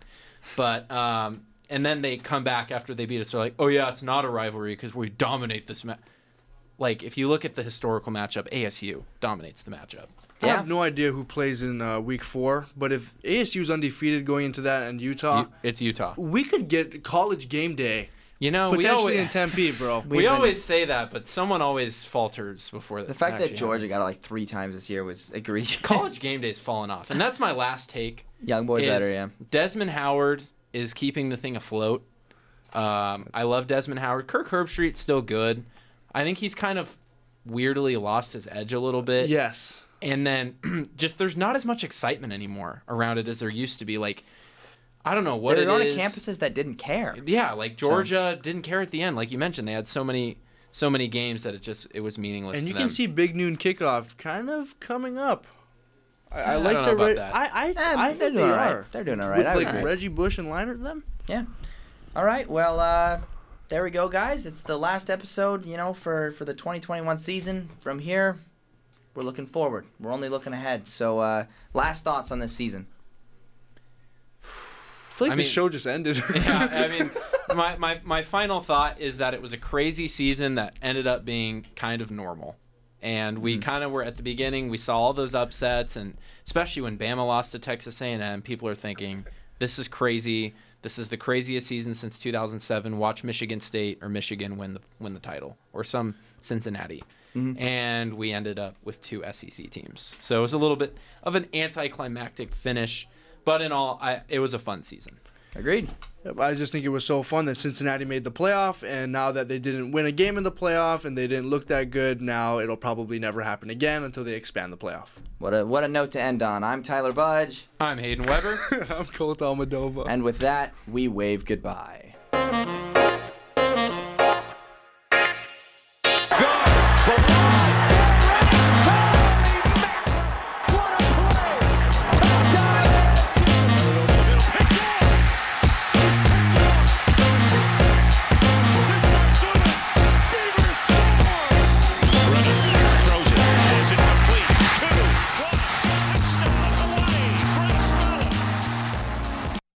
Speaker 3: But, um, and then they come back after they beat us. They're like, oh, yeah, it's not a rivalry because we dominate this match. Like, if you look at the historical matchup, ASU dominates the matchup.
Speaker 4: I have no idea who plays in uh, week four, but if ASU's undefeated going into that and Utah,
Speaker 3: U- it's Utah.
Speaker 4: we could get college game day
Speaker 3: You know, we always,
Speaker 4: in Tempe, bro.
Speaker 3: We
Speaker 2: We've
Speaker 3: always say that, but someone always falters before
Speaker 2: The fact that Georgia
Speaker 3: happens.
Speaker 2: got it like three times this year was egregious.
Speaker 3: college game day's fallen off, and that's my last take.
Speaker 2: Young boy better, yeah.
Speaker 3: Desmond Howard is keeping the thing afloat. Um, I love Desmond Howard. Kirk Herbstreit's still good. I think he's kind of weirdly lost his edge a little bit.
Speaker 4: yes.
Speaker 3: And then just there's not as much excitement anymore around it as there used to be. Like I don't know what
Speaker 2: They're
Speaker 3: it
Speaker 2: going to
Speaker 3: is.
Speaker 2: campuses that didn't care.
Speaker 3: Yeah, like Georgia didn't care at the end. Like you mentioned, they had so many so many games that it just it was meaningless.
Speaker 4: And
Speaker 3: to
Speaker 4: you
Speaker 3: them.
Speaker 4: can see big noon kickoff kind of coming up. I, I
Speaker 3: I
Speaker 4: like
Speaker 3: don't know about
Speaker 4: Re-
Speaker 3: that.
Speaker 4: I I,
Speaker 2: Eh,
Speaker 4: I
Speaker 2: they're
Speaker 4: think
Speaker 2: doing
Speaker 4: they
Speaker 2: all right.
Speaker 4: are.
Speaker 2: They're doing all right.
Speaker 4: With
Speaker 2: I
Speaker 4: like
Speaker 2: agree.
Speaker 4: Reggie Bush and Leinart them.
Speaker 2: Yeah. All right. Well, uh, there we go, guys. It's the last episode, you know, for for the 2021 season. From here, we're looking forward. We're only looking ahead. So, uh, last thoughts on this season.
Speaker 4: I feel like
Speaker 3: I
Speaker 4: the
Speaker 3: mean-
Speaker 4: show just ended.
Speaker 3: yeah, I mean, my, my, my final thought is that it was a crazy season that ended up being kind of normal. And we kind of were at the beginning, we saw all those upsets, and especially when Bama lost to Texas A&M, people are thinking, this is crazy. This is the craziest season since 2007. Watch Michigan State or Michigan win the win the title, or some Cincinnati. Mm-hmm. And we ended up with two SEC teams. So it was a little bit of an anticlimactic finish, but in all, I, it was a fun season.
Speaker 2: Agreed.
Speaker 4: I just think it was so fun that Cincinnati made the playoff, and now that they didn't win a game in the playoff and they didn't look that good, now it'll probably never happen again until they expand the playoff.
Speaker 2: What a what a note to end on. I'm Tyler Budge,
Speaker 3: I'm Hayden Weber.
Speaker 4: I'm Colt Almadova.
Speaker 2: and with that, we wave goodbye.